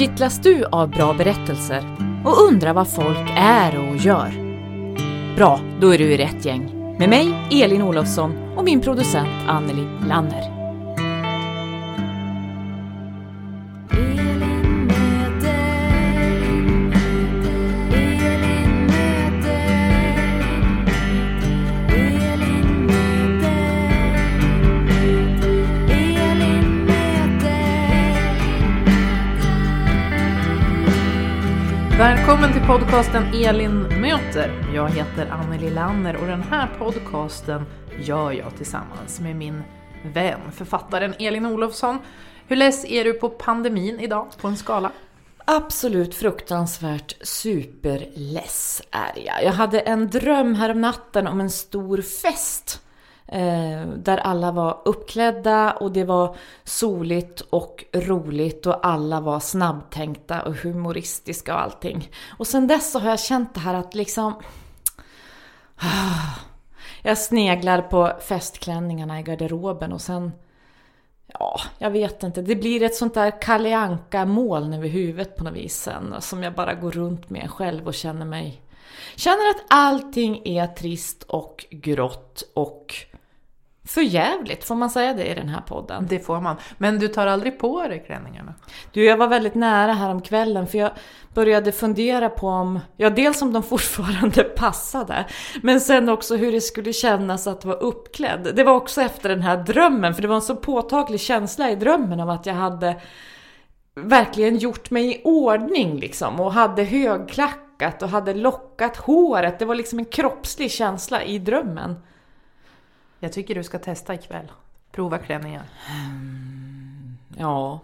Kittlas du av bra berättelser och undrar vad folk är och gör? Bra, då är du i rätt gäng. Med mig, Elin Olofsson och min producent Anneli Lanner. Podcasten Elin möter. Jag heter Anneli Lanner och den här podcasten gör jag tillsammans med min vän, författaren Elin Olofsson. Hur less är du på pandemin idag, på en skala? Absolut fruktansvärt superless är jag. Jag hade en dröm häromnatten om en stor fest. Eh, där alla var uppklädda och det var soligt och roligt och alla var snabbtänkta och humoristiska och allting. Och sen dess så har jag känt det här att liksom... Jag sneglar på festklänningarna i garderoben och sen... Ja, jag vet inte. Det blir ett sånt där Kalle Anka moln över huvudet på något vis sen. Som jag bara går runt med själv och känner mig... Känner att allting är trist och grått och för jävligt, får man säga det i den här podden? Det får man. Men du tar aldrig på dig klänningarna? Du, jag var väldigt nära här om kvällen för jag började fundera på om, ja dels om de fortfarande passade, men sen också hur det skulle kännas att vara uppklädd. Det var också efter den här drömmen, för det var en så påtaglig känsla i drömmen av att jag hade verkligen gjort mig i ordning liksom och hade högklackat och hade lockat håret. Det var liksom en kroppslig känsla i drömmen. Jag tycker du ska testa ikväll. Prova klänningen. Mm, ja,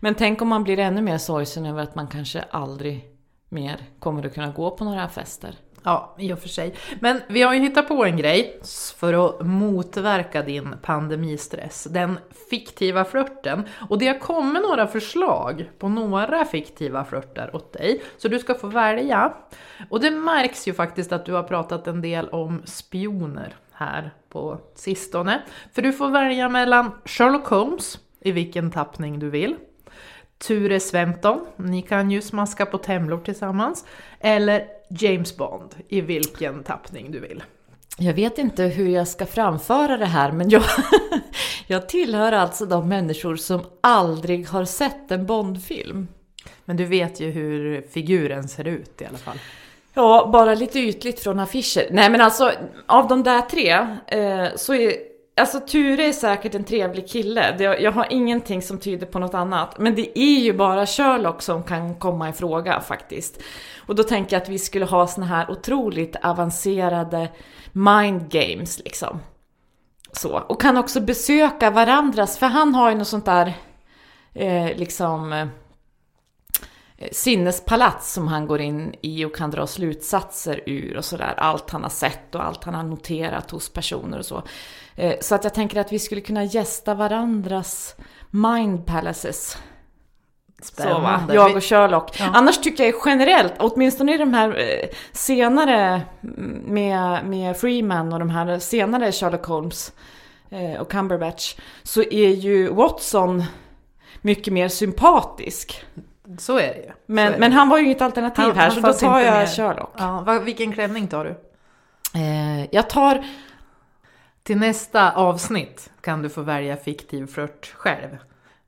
men tänk om man blir ännu mer sorgsen över att man kanske aldrig mer kommer att kunna gå på några fester. Ja, i och för sig. Men vi har ju hittat på en grej för att motverka din pandemistress. Den fiktiva flörten. Och det har kommit några förslag på några fiktiva flörtar åt dig. Så du ska få välja. Och det märks ju faktiskt att du har pratat en del om spioner här på sistone. För du får välja mellan Sherlock Holmes, i vilken tappning du vill, Ture Sventon, ni kan ju smaska på temlor tillsammans, eller James Bond, i vilken tappning du vill. Jag vet inte hur jag ska framföra det här, men jag, jag tillhör alltså de människor som aldrig har sett en Bondfilm. Men du vet ju hur figuren ser ut i alla fall. Ja, bara lite ytligt från affischer. Nej men alltså, av de där tre eh, så är Alltså Ture är säkert en trevlig kille. Det, jag har ingenting som tyder på något annat. Men det är ju bara Sherlock som kan komma i fråga faktiskt. Och då tänker jag att vi skulle ha såna här otroligt avancerade mind games liksom. Så. Och kan också besöka varandras, för han har ju något sånt där eh, liksom eh, sinnespalats som han går in i och kan dra slutsatser ur och sådär. Allt han har sett och allt han har noterat hos personer och så. Eh, så att jag tänker att vi skulle kunna gästa varandras mind palaces. Spännande. Så, Jag och Sherlock. Ja. Annars tycker jag generellt, åtminstone i de här eh, senare med, med Freeman och de här senare Sherlock Holmes eh, och Cumberbatch, så är ju Watson mycket mer sympatisk. Så är det ju. Men, det. men han var ju inget alternativ han, här, han så då tar jag med. Sherlock. Ja, vilken klänning tar du? Eh, jag tar... Till nästa avsnitt kan du få välja fiktiv flört själv.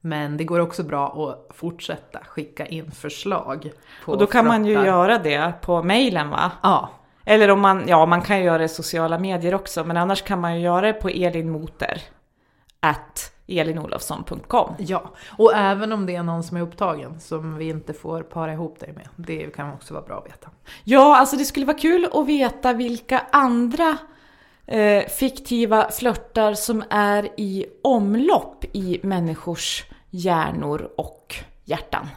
Men det går också bra att fortsätta skicka in förslag. och då kan flörtar. man ju göra det på mejlen va? Ja. Eller om man, ja man kan ju göra det i sociala medier också, men annars kan man ju göra det på elinmoter at elinolofsson.com. Ja, och även om det är någon som är upptagen som vi inte får para ihop dig med. Det kan också vara bra att veta. Ja, alltså det skulle vara kul att veta vilka andra eh, fiktiva flörtar som är i omlopp i människors hjärnor och hjärtan.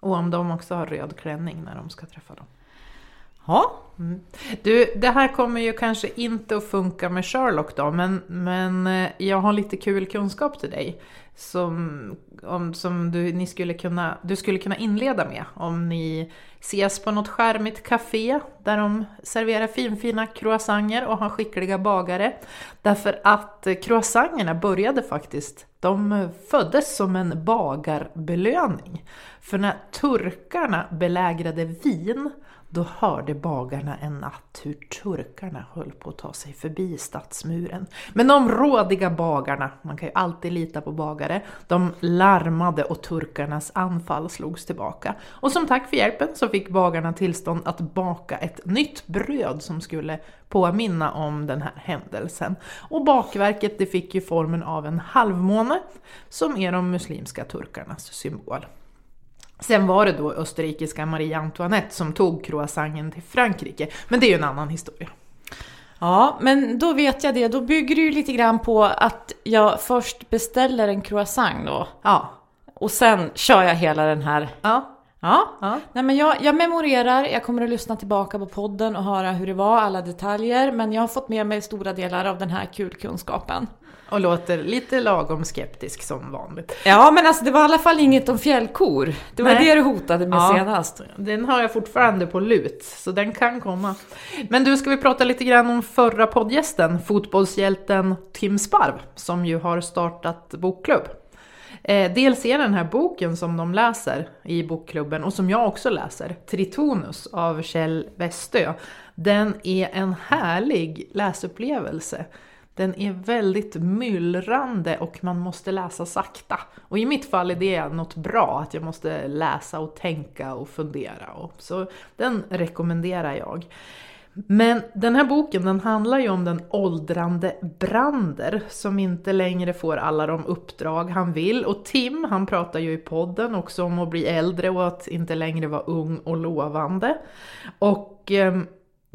Och om de också har röd klänning när de ska träffa dem. Ja. Mm. Du, det här kommer ju kanske inte att funka med Sherlock då, men, men eh, jag har lite kul kunskap till dig. Som, om, som du, ni skulle kunna, du skulle kunna inleda med om ni ses på något skärmigt café där de serverar finfina croissanter och har skickliga bagare. Därför att eh, croissanterna började faktiskt, de eh, föddes som en bagarbelöning. För när turkarna belägrade Wien då hörde bagarna en natt hur turkarna höll på att ta sig förbi stadsmuren. Men de rådiga bagarna, man kan ju alltid lita på bagare, de larmade och turkarnas anfall slogs tillbaka. Och som tack för hjälpen så fick bagarna tillstånd att baka ett nytt bröd som skulle påminna om den här händelsen. Och bakverket det fick ju formen av en halvmåne som är de muslimska turkarnas symbol. Sen var det då österrikiska Marie Antoinette som tog croissanten till Frankrike, men det är ju en annan historia. Ja, men då vet jag det. Då bygger det ju lite grann på att jag först beställer en croissant då. Ja. Och sen kör jag hela den här. Ja. Ja. ja. Nej, men jag, jag memorerar, jag kommer att lyssna tillbaka på podden och höra hur det var, alla detaljer. Men jag har fått med mig stora delar av den här kulkunskapen. Och låter lite lagom skeptisk som vanligt. Ja, men alltså det var i alla fall inget om fjällkor. Det var Nej. det du hotade med Ja. senast. Den har jag fortfarande på lut, så den kan komma. Men du, ska vi prata lite grann om förra poddgästen, fotbollshjälten Tim Sparv, som ju har startat bokklubb. Eh, dels är den här boken som de läser i bokklubben och som jag också läser, Tritonus av Kjell Westö, den är en härlig läsupplevelse. Den är väldigt myllrande och man måste läsa sakta. Och i mitt fall är det något bra, att jag måste läsa och tänka och fundera. Och så den rekommenderar jag. Men den här boken den handlar ju om den åldrande Brander som inte längre får alla de uppdrag han vill. Och Tim han pratar ju i podden också om att bli äldre och att inte längre vara ung och lovande. Och Eh,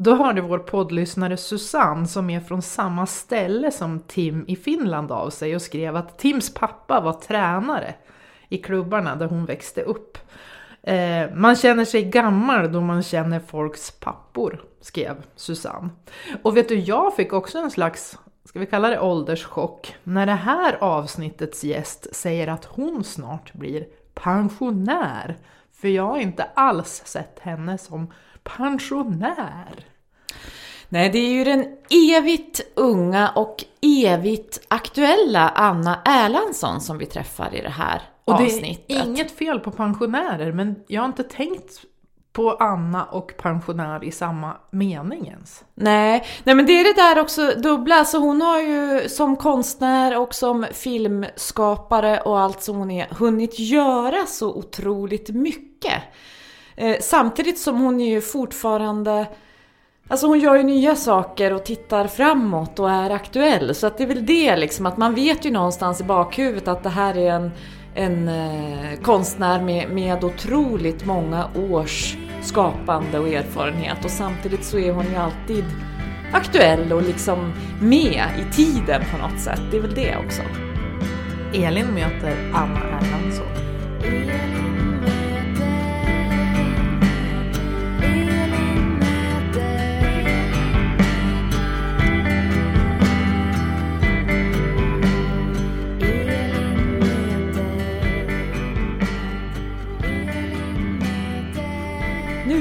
då hörde vår poddlyssnare Susanne som är från samma ställe som Tim i Finland av sig och skrev att Tims pappa var tränare i klubbarna där hon växte upp. Eh, man känner sig gammal då man känner folks pappor, skrev Susanne. Och vet du, jag fick också en slags, ska vi kalla det ålderschock, när det här avsnittets gäst säger att hon snart blir pensionär. För jag har inte alls sett henne som pensionär. Nej, det är ju den evigt unga och evigt aktuella Anna Erlandsson som vi träffar i det här Och det avsnittet. är inget fel på pensionärer, men jag har inte tänkt på Anna och pensionär i samma mening ens. Nej, nej men det är det där också dubbla. Alltså hon har ju som konstnär och som filmskapare och allt som hon är hunnit göra så otroligt mycket. Eh, samtidigt som hon är ju fortfarande Alltså hon gör ju nya saker och tittar framåt och är aktuell. Så att det är väl det liksom, att man vet ju någonstans i bakhuvudet att det här är en, en eh, konstnär med, med otroligt många års skapande och erfarenhet. Och samtidigt så är hon ju alltid aktuell och liksom med i tiden på något sätt. Det är väl det också. Elin möter Anna Erlandsson.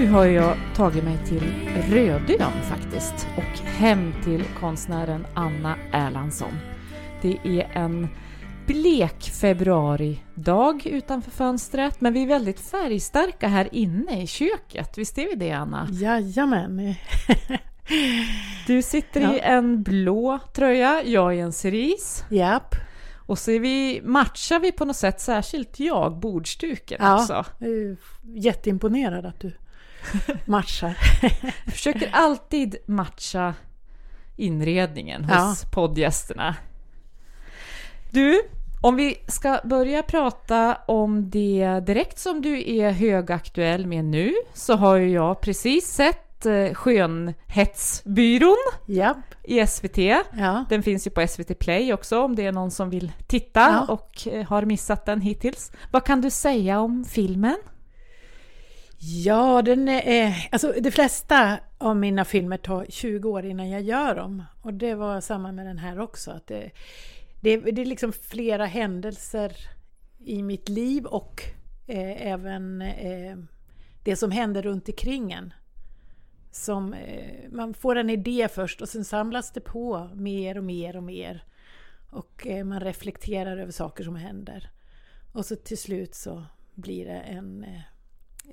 Har jag tagit mig till Rödön faktiskt och hem till konstnären Anna Erlandsson. Det är en blek februaridag utanför fönstret men vi är väldigt färgstarka här inne i köket. Visst är vi det Anna? Jajamän. Du sitter Ja. i en blå tröja, jag i en cerise. Japp. Och så vi, matchar vi på något sätt, särskilt jag, bordsduken Ja. också. Jätteimponerad att du matchar. Jag försöker alltid matcha inredningen hos Ja. poddgästerna. Du, om vi ska börja prata om det direkt som du är högaktuell med nu så har ju jag precis sett eh, Skönhetsbyrån Japp, i SVT. ja. Den finns ju på SVT Play också om det är någon som vill titta Ja. och eh, har missat den hittills. Vad kan du säga om filmen? Ja, den är, eh, alltså de flesta av mina filmer tar 20 år innan jag gör dem. Och det var samma med den här också. Att det, det, det är liksom flera händelser i mitt liv och eh, även eh, det som händer runt omkring en. Som, eh, man får en idé först och sen samlas det på mer och mer och mer. Och eh, man reflekterar över saker som händer. Och så till slut så blir det en eh,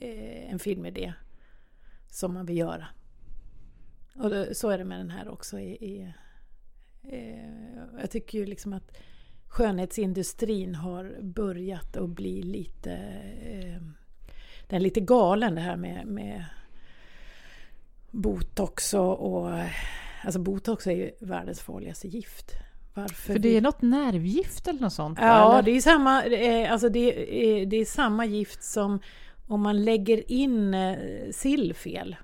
en filmidé som man vill göra. Och så är det med den här också. I, i, eh, jag tycker ju liksom att skönhetsindustrin har börjat att bli lite... Eh, den är lite galen det här med, med botox och, och... Alltså botox är ju världens farligaste gift. Varför För det vi- är något nervgift eller något sånt? Ja, eller? det är, samma, eh, alltså det, är, det är samma gift som om man lägger in eh, sill fel.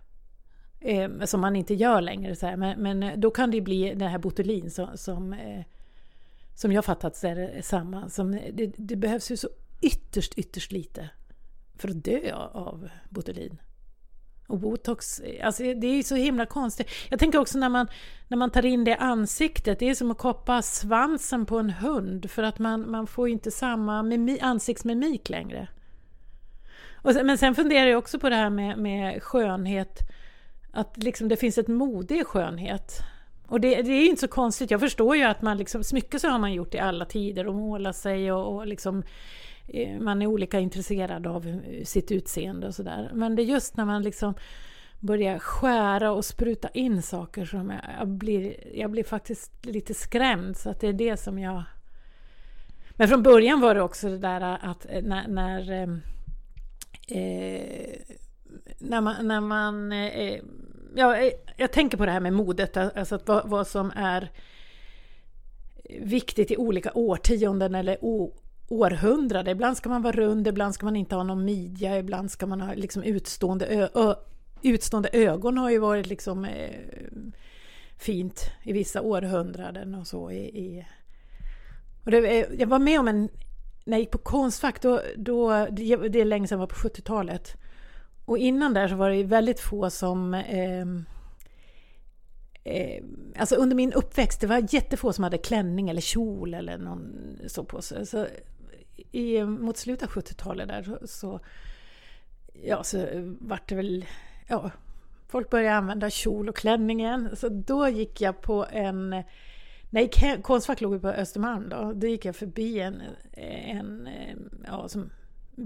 Eh, som man inte gör längre. Så här. Men, men eh, då kan det bli den här botulin som, som, eh, som jag fattat är samma. Som, eh, det, det behövs ju så ytterst, ytterst lite för att dö av botulin. Och botox, eh, alltså det är ju så himla konstigt. Jag tänker också när man, när man tar in det i ansiktet, det är som att koppa svansen på en hund för att man, man får ju inte samma mimi, ansiktsmimik längre. Och sen, men sen funderar jag också på det här med, med skönhet, att liksom det finns ett mode i skönhet. Och det, det är ju inte så konstigt, jag förstår ju att man liksom, smycke så har man gjort i alla tider och måla sig och, och liksom eh, man är olika intresserad av sitt utseende och sådär. Men det är just när man liksom börjar skära och spruta in saker som jag, jag blir, jag blir faktiskt lite skrämd. Så att det är det som jag... Men från början var det också det där att eh, när... när eh, eh, när man, när man eh, ja, eh, jag tänker på det här med modet, alltså att vad, vad som är viktigt i olika årtionden eller o, århundraden. Ibland ska man vara rund, ibland ska man inte ha någon midja, ibland ska man ha liksom utstående, ö, ö, utstående ögon har ju varit liksom eh, fint i vissa århundraden och så. I, i. Och det, eh, jag var med om en, när jag gick på Konstfack, då, då, det, det är länge sedan, var på 70-talet. Och innan där så var det väldigt få som eh, Eh, alltså under min uppväxt, det var jättefå som hade klänning eller kjol eller någon så på sig. Så i, mot slutet av 70-talet där så, så, ja, så vart det väl, ja, folk började använda kjol och klänning igen. Så då gick jag på en, Nej, Konstfack låg ju på Östermalm då, då gick jag förbi en, en, eh, ja, som,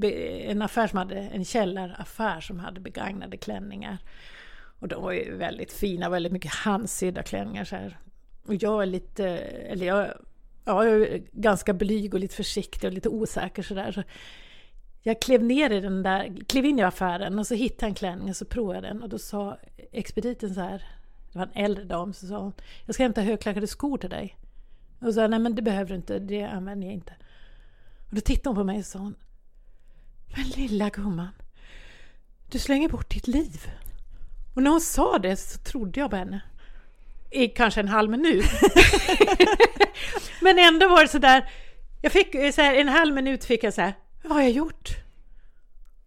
en affär som hade, en källaraffär som hade begagnade klänningar. Och de var ju väldigt fina, väldigt mycket handsydda klänningar så här. Och jag är lite, eller jag, ja, jag är ganska blyg och lite försiktig och lite osäker sådär. Så jag klev ner i den där, klev in i affären och så hittade jag en klänning och så provade jag den och då sa expediten så här, det var en äldre dam, så sa hon, jag ska hämta högklackade skor till dig. Och så sa nej men det behöver du inte, det använder jag inte. Och då tittade hon på mig och sa hon, men lilla gumman, du slänger bort ditt liv. Och när hon sa det så trodde jag på henne. I kanske en halv minut. Men ändå var det sådär, jag fick eh, så här, en halv minut fick jag så här, vad har jag gjort?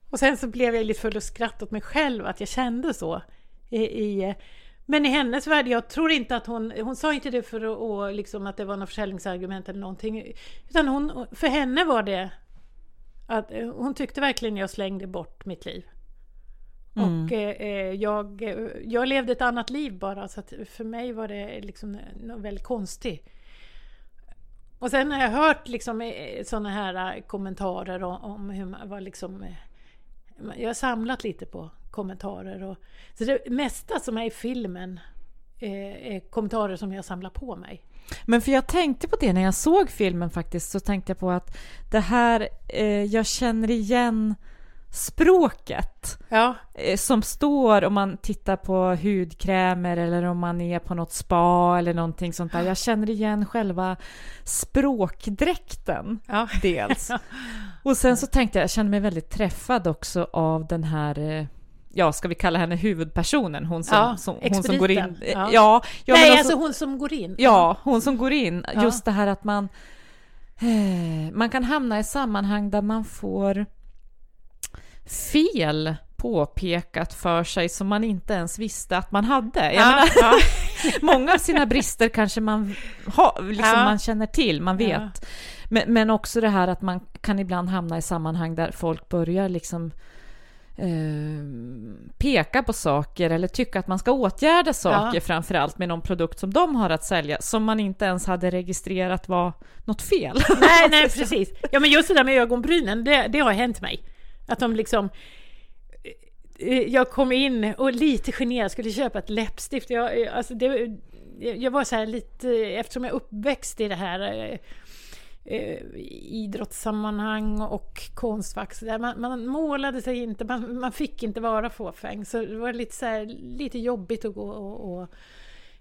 Och sen så blev jag lite full av skratt åt mig själv att jag kände så. I, i, eh, men i hennes värld, jag tror inte att hon, hon sa inte det för att, och liksom att det var något försäljningsargument eller någonting. Utan hon, för henne var det att hon tyckte verkligen jag slängde bort mitt liv. Mm. Och eh, jag, jag levde ett annat liv bara, så att för mig var det liksom något väldigt konstigt. Och sen har jag hört liksom sådana här kommentarer om, om hur man var liksom... Jag har samlat lite på kommentarer. Och, så det mesta som är i filmen eh, är kommentarer som jag samlar på mig. Men för jag tänkte på det när jag såg filmen faktiskt, så tänkte jag på att det här, eh, jag känner igen språket Ja, eh, som står om man tittar på hudkrämer eller om man är på något spa eller någonting sånt där. Jag känner igen själva språkdräkten ja. dels. Och sen så tänkte jag, jag kände mig väldigt träffad också av den här eh, Ja, ska vi kalla henne huvudpersonen? Hon som, Ja, som, hon som går in. Ja. Ja, ja, Nej, alltså- hon som går in. Ja, hon som går in. Ja. Just det här att man... Eh, man kan hamna i sammanhang där man får fel påpekat för sig som man inte ens visste att man hade. Jag Ja, menar, ja. många av sina brister kanske man, har, liksom Ja. man känner till, man vet. Men, men också det här att man kan ibland hamna i sammanhang där folk börjar liksom eh, peka på saker eller tycka att man ska åtgärda saker Ja. framför allt med någon produkt som de har att sälja som man inte ens hade registrerat var något fel. Nej, nej, precis. Ja, men just det där med ögonbrynen, det, det har hänt mig. Att de liksom... eh, Jag kom in och lite generad skulle köpa ett läppstift. Jag, eh, alltså det, jag var så här lite, eftersom jag är uppväxt i det här eh, idrottssammanhang och konstfack. Så där. Man, man målade sig inte, man, man fick inte vara fåfäng. Så det var lite, så här, lite jobbigt att gå och, och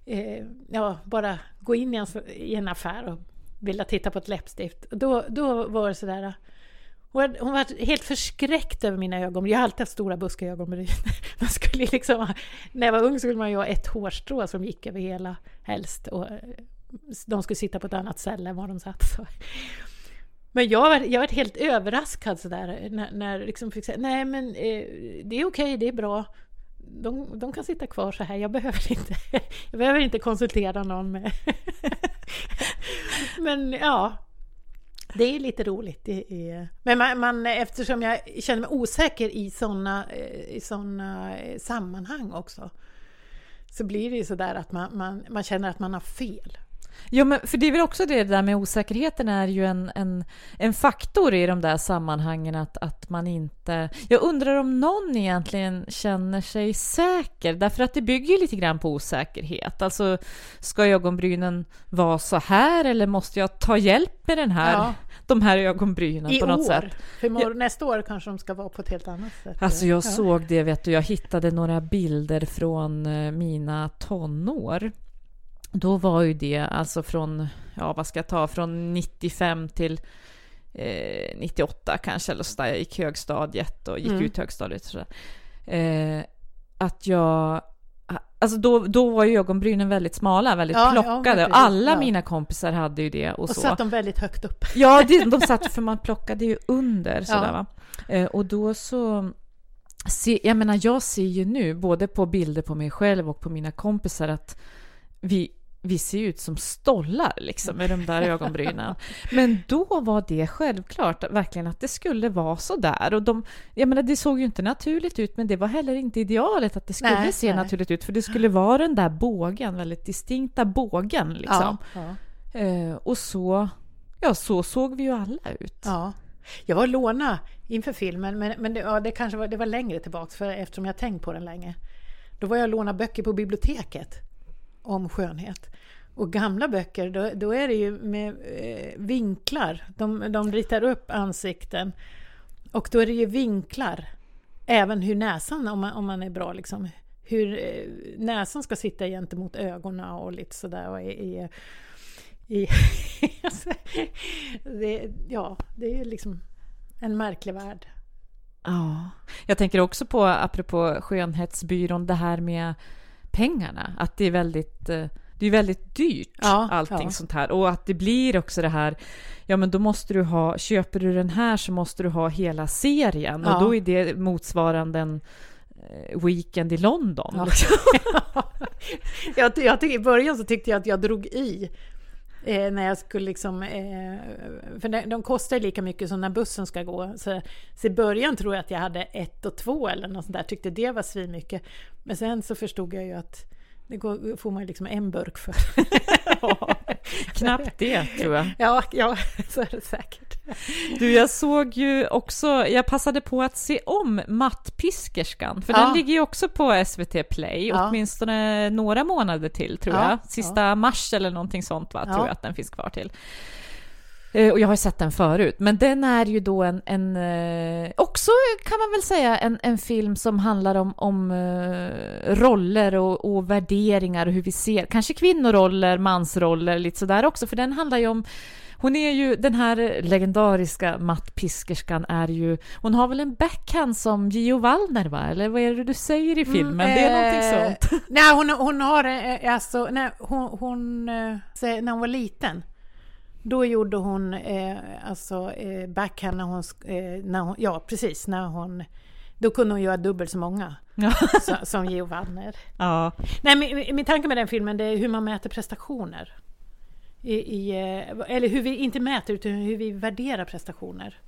eh, ja, bara gå in i en, i en affär och vilja titta på ett läppstift. Då, då var det sådär... Hon, hon var helt förskräckt över mina ögonbryn. Jag har alltid haft stora buskiga ögonbryn. Man skulle liksom, när jag var ung skulle man ju ha ett hårstrå som gick över hela helst. Och de skulle sitta på ett annat ställe än var de satt. Så. Men jag var, jag var helt överraskad sådär när, när liksom fick säga nej men eh, det är okej, det är bra. De, de kan sitta kvar så här, jag behöver inte, jag behöver inte konsultera någon med. men ja, det är lite roligt. Det är, men man, man, eftersom jag känner mig osäker i sådana eh, i såna eh, sammanhang också så blir det ju sådär att man, man, man känner att man har fel. Jo, men för det är väl också det där med osäkerheten är ju en, en, en faktor i de där sammanhangen att, att man inte... Jag undrar om någon egentligen känner sig säker, därför att det bygger ju lite grann på osäkerhet. Alltså, ska ögonbrynen vara så här eller måste jag ta hjälp med den här, Ja. de här ögonbrynen I på något år. sätt? För mor- nästa år kanske de ska vara på ett helt annat sätt. Alltså jag Ja. såg det, vet du, jag hittade några bilder från eh, mina tonår. Då var ju det alltså från, ja vad ska jag ta, från 95 till eh, 98 kanske eller så där. Jag gick högstadiet och gick Mm. ut högstadiet. Så eh, att jag, alltså då, då var ju ögonbrynen väldigt smala, väldigt Ja, ja, plockade. precis. Alla Ja. mina kompisar hade ju det och, Och så. satt de väldigt högt upp. Ja, det, de satt för man plockade ju under sådär Ja. va. Eh, och då så... Se, jag menar, jag ser ju nu, både på bilder på mig själv och på mina kompisar, att vi, vi ser ut som stollar liksom med de där ögonbrynen. Men då var det självklart, verkligen, att det skulle vara så där. Och de, jag menar, det såg ju inte naturligt ut, men det var heller inte idealet att det skulle Nej, se nej. naturligt ut, för det skulle vara den där bågen, väldigt distinkta bågen liksom. Ja, ja. Eh, och så, ja, så såg vi ju alla ut. Ja. Jag var låna inför filmen, men, men det, ja, det kanske var, det var längre tillbaks för eftersom jag tänkt på den länge. Då var jag och låna böcker på biblioteket om skönhet. Och gamla böcker, då, då är det ju med eh, vinklar. De, de ritar upp ansikten. Och då är det ju vinklar. Även hur näsan, om man, om man är bra liksom. Hur eh, näsan ska sitta gentemot ögonen och lite sådär. Och i, i, i, det, ja, det är ju liksom en märklig värld. Ja. Jag tänker också på, apropå skönhetsbyrån, det här med pengarna. Att det är väldigt, eh, det är väldigt dyrt, Ja, allting ja. sånt här. Och att det blir också det här, ja men då måste du ha, köper du den här så måste du ha hela serien. Ja. Och då är det motsvarande en eh, weekend i London. Ja. liksom. jag, jag tycker, I början så tyckte jag att jag drog i. Eh, när jag skulle liksom... Eh, för de, de kostar lika mycket som när bussen ska gå. Så, så i början tror jag att jag hade ett och två eller något sånt där. Tyckte det var svinmycket. Men sen så förstod jag ju att det går, får man liksom en burk för. Knappt det, tror jag. Ja, ja, så är det säkert. Du, jag såg ju också, jag passade på att se om Mattpiskerskan, för Ja. den ligger ju också på SVT Play, Ja. åtminstone några månader till tror Ja, jag. Sista mars eller någonting sånt va, tror jag att den finns kvar till. Eh, och jag har sett den förut, men den är ju då en, en eh, också kan man väl säga en, en film som handlar om, om eh, roller och, och, värderingar och hur vi ser, kanske kvinnoroller, mansroller, lite sådär också, för den handlar ju om hon är ju, den här legendariska mattpiskerskan är ju, hon har väl en backhand som Gio Wallner va? Eller vad är det du säger i mm, filmen? Mm, det är eh, någonting sånt. Nej, hon, hon har, alltså, nej, hon, hon, när hon var liten, då gjorde hon eh, alltså eh, backhand när hon, eh, när hon, ja precis, när hon, då kunde hon göra dubbelt så många så, som Gio Wallner. Ja. Nej, min, min tanke med den filmen det är hur man mäter prestationer i, i, eh, eller hur vi inte mäter utan hur vi värderar prestationer.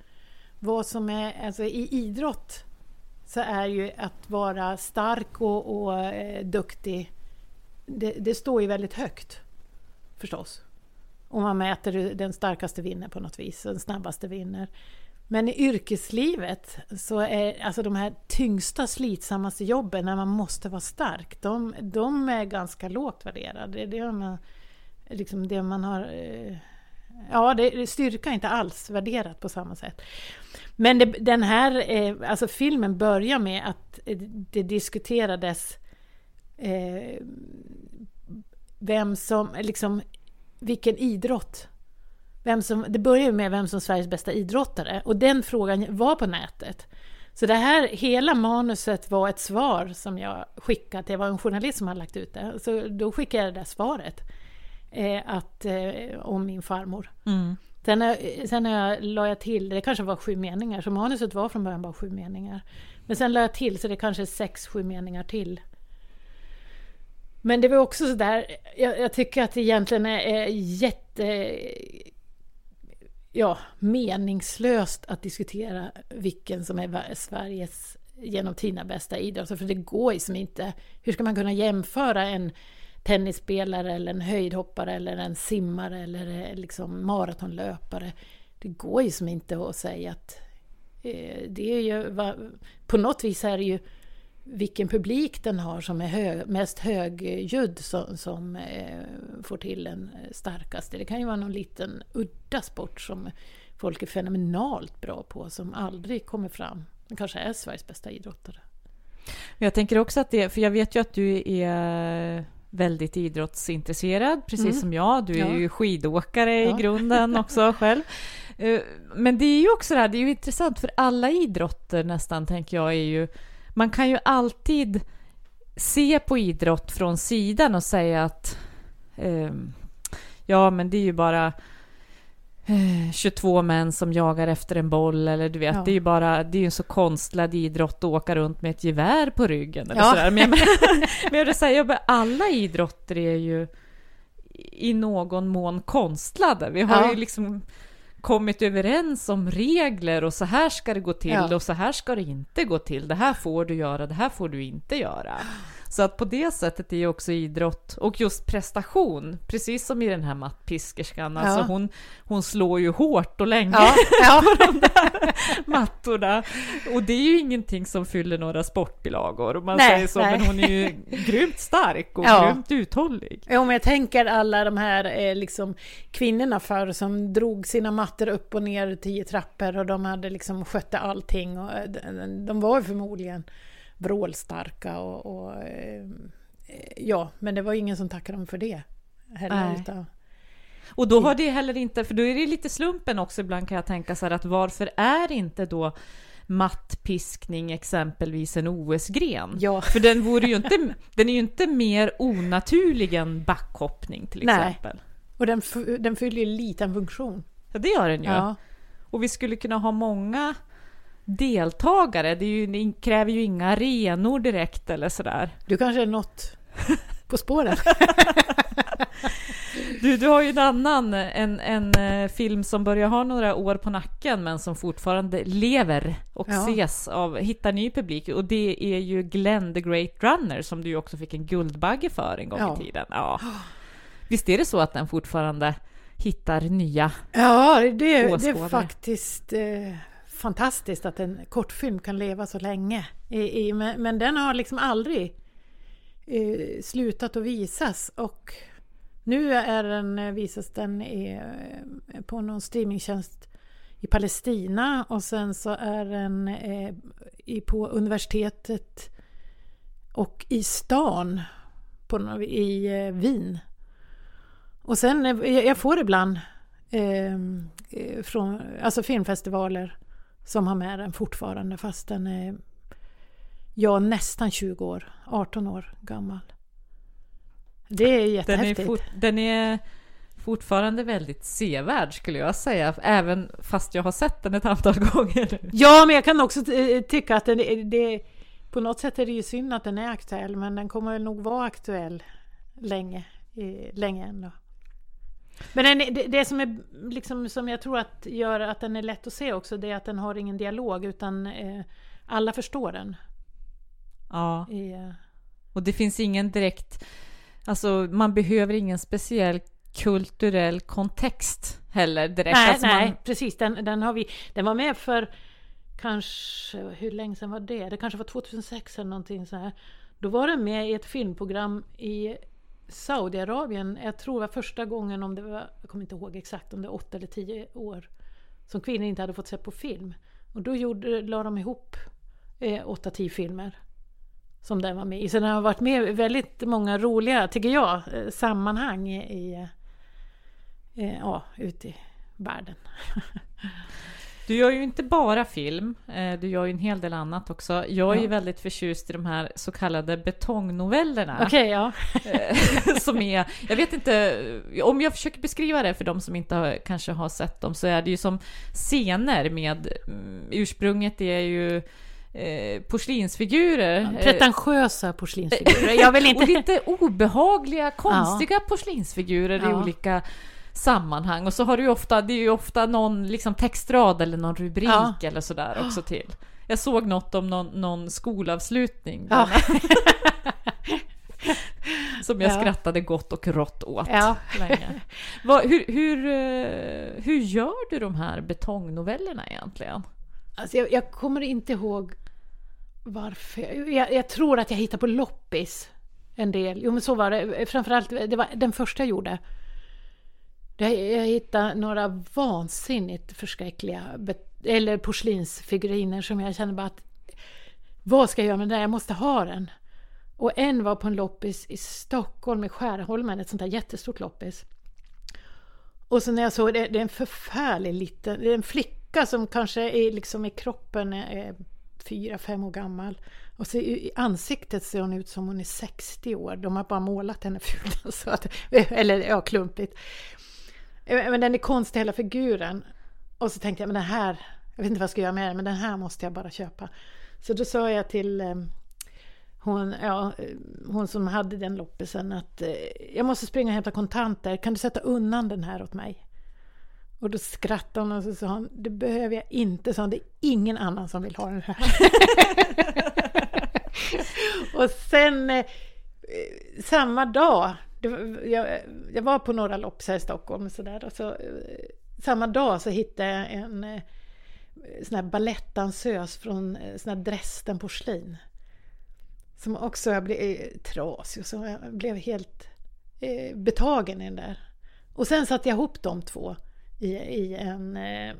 Vad som är, alltså i idrott så är ju att vara stark och, och eh, duktig, det, det, står ju väldigt högt förstås och man mäter den starkaste vinner på något vis, den snabbaste vinner. Men i yrkeslivet så är alltså de här tyngsta, slitsammaste jobben när man måste vara stark, de, de är ganska lågt värderade. Det är man, liksom det man har... Eh, ja, det, styrka är inte alls värderat på samma sätt. Men det, den här eh, alltså filmen börjar med att det diskuterades eh, vem som, liksom, vilken idrott vem som, det börjar med vem som är Sveriges bästa idrottare och den frågan var på nätet. Så det här, hela manuset var ett svar som jag skickade, det var en journalist som hade lagt ut det. Så då skickade jag det där svaret eh, att, eh, om min farmor. Mm. Sen, sen jag, la jag till, det kanske var sju meningar, så manuset var från början bara sju meningar. Men sen la jag till, så det kanske är sex, sju meningar till. Men det var också sådär, jag, jag tycker att det egentligen är, är jätte ja, meningslöst att diskutera vilken som är Sveriges genom tiderna bästa idrottare, för det går ju som inte. Hur ska man kunna jämföra en tennisspelare eller en höjdhoppare eller en simmare eller eh, liksom maratonlöpare. Det går ju som inte att säga att eh, det är ju, på något vis är det ju vilken publik den har som är hög, mest högljudd som, som eh, får till den starkaste. Det kan ju vara någon liten udda sport som folk är fenomenalt bra på som aldrig kommer fram. Det kanske är Sveriges bästa idrottare. Jag tänker också att det, för jag vet ju att du är väldigt idrottsintresserad, precis mm. som jag. Du är ja. ju skidåkare ja. i grunden också själv. Eh, men det är ju också det här, det är ju intressant för alla idrotter nästan, tänker jag, är ju... Man kan ju alltid se på idrott från sidan och säga att eh, ja, men det är ju bara 22 eh, män som jagar efter en boll eller du vet, ja. det är ju bara, det är ju en så konstlad idrott att åka runt med ett gevär på ryggen eller ja. sådär. Men, men jag vill säga, alla idrotter är ju i någon mån konstlade. Vi har ja. ju liksom kommit överens om regler och så här ska det gå till ja. och så här ska det inte gå till. Det här får du göra, det här får du inte göra. Så att på det sättet är ju också idrott och just prestation, precis som i den här mattpiskerskan, alltså ja. hon, hon slår ju hårt och länge ja, ja. på de där mattorna. Och det är ju ingenting som fyller några sportbilagor, om man nej, säger så, nej. men hon är ju grymt stark och ja. grymt uthållig. Ja, men jag tänker alla de här eh, liksom, kvinnorna förr som drog sina mattor upp och ner tio trappor och de hade liksom skötte allting och eh, de, de var ju förmodligen vrålstarka och, och eh, ja, men det var ingen som tackade dem för det heller. Utan, och då har det heller inte, för då är det lite slumpen också ibland kan jag tänka så här att varför är inte då mattpiskning exempelvis en OS-gren? Ja. För den, vore ju inte, den är ju inte mer onaturlig än backhoppning till exempel. Nej. Och den, den fyller ju liten funktion. Ja, det gör den ju. Ja. Och vi skulle kunna ha många deltagare. Det, ju, det, kräver ju inga arenor direkt eller sådär. Du kanske är något på spåren? du, du har ju en annan, en, en eh, film som börjar ha några år på nacken men som fortfarande lever och ja. ses av, hittar ny publik och det är ju Glenn the Great Runner som du också fick en Guldbagge för en gång ja. i tiden. Ja. Visst är det så att den fortfarande hittar nya Ja, det, det är faktiskt eh, fantastiskt att en kortfilm kan leva så länge. I, i, men, men, den har liksom aldrig eh, slutat att visas och Nu är den, eh, visas den i, eh, på någon streamingtjänst i Palestina och sen så är den eh, i, på universitetet och i stan på, i eh, Wien. Och sen, eh, jag jag får ibland eh, eh, från alltså filmfestivaler som har med den fortfarande fast den är ja, nästan 20 år, 18 år gammal. Det är Den är, jättehäftigt. fort, den är fortfarande väldigt sevärd skulle jag säga, även fast jag har sett den ett antal gånger. Ja, men jag kan också eh, tycka att den, det, på något sätt är det ju synd att den är aktuell, men den kommer nog vara aktuell länge, eh, länge ändå. Men den, det, det som, är, liksom, som jag tror att gör att den är lätt att se också, det är att den har ingen dialog, utan eh, alla förstår den. Ja, Eh, och det finns ingen direkt, alltså man behöver ingen speciell kulturell kontext heller direkt. nej, alltså nej, Man, precis. Den, den, har vi, den var med för kanske, hur länge sedan var det? Det kanske var 2006 eller någonting så här. Då var den med i ett filmprogram i Saudiarabien. Jag tror det var första gången, om det var, jag kommer inte ihåg exakt, om det var åtta eller tio år, som kvinnor inte hade fått se på film. Och då gjorde, la de ihop eh, åtta, tio filmer som den var med i. Så den har varit med i väldigt många roliga, tycker jag, eh, sammanhang i, i eh, ja, ute i världen. du gör ju inte bara film, eh, du gör ju en hel del annat också. Jag är ju Ja. väldigt förtjust i de här så kallade betongnovellerna. Okej, ja. Eh, som är, jag vet inte, om jag försöker beskriva det för de som inte har, kanske har sett dem så är det ju som scener med, mm, ursprunget är ju eh, porslinsfigurer. eh, Pretentiösa porslinsfigurer. Jag vill och inte... lite obehagliga, konstiga porslinsfigurer i Ja. olika sammanhang. Och så har du ju ofta, det är ju ofta någon liksom textrad eller någon rubrik Ja. eller sådär också till. Jag såg något om någon, någon skolavslutning. Ja. Som jag Ja. skrattade gott och rått åt Ja. länge. Vad, hur, hur, eh, hur gör du de här betongnovellerna egentligen? Alltså jag, jag kommer inte ihåg varför. Jag, jag tror att jag hittade på loppis en del. Jo men så var det. Framförallt, det var den första jag gjorde. Jag, hittade några vansinnigt förskräckliga eller porslinsfiguriner som jag kände bara att vad ska jag göra med den där? Jag måste ha den. Och en var på en loppis i Stockholm i Skärholmen, ett sånt där jättestort loppis. Och så när jag såg det, det är en förfärlig liten, det är en flicka som kanske är liksom i kroppen är fyra, fem år gammal. Och så i ansiktet ser hon ut som hon är 60 år. De har bara målat henne fult. Så att, eller ja, klumpigt. Men den är konstig hela figuren. Och så tänkte jag, men den här, jag vet inte vad jag ska göra med den, men den här måste jag bara köpa. Så då sa jag till eh, hon, ja, eh, hon som hade den loppisen att eh, jag måste springa och hämta kontanter, kan du sätta undan den här åt mig? Och då skrattade hon och så sa hon, det behöver jag inte, sa hon, det är ingen annan som vill ha den här. och sen eh, samma dag, var- jag, jag var på några lopp här i Stockholm och sådär, så, eh, samma dag så hittade jag en eh, sån här balettdansös från eh, sån här Dresden porslin. Som också jag blev trasig och så jag blev helt eh, betagen i den där. Och sen satte jag ihop de två i, i en, eh,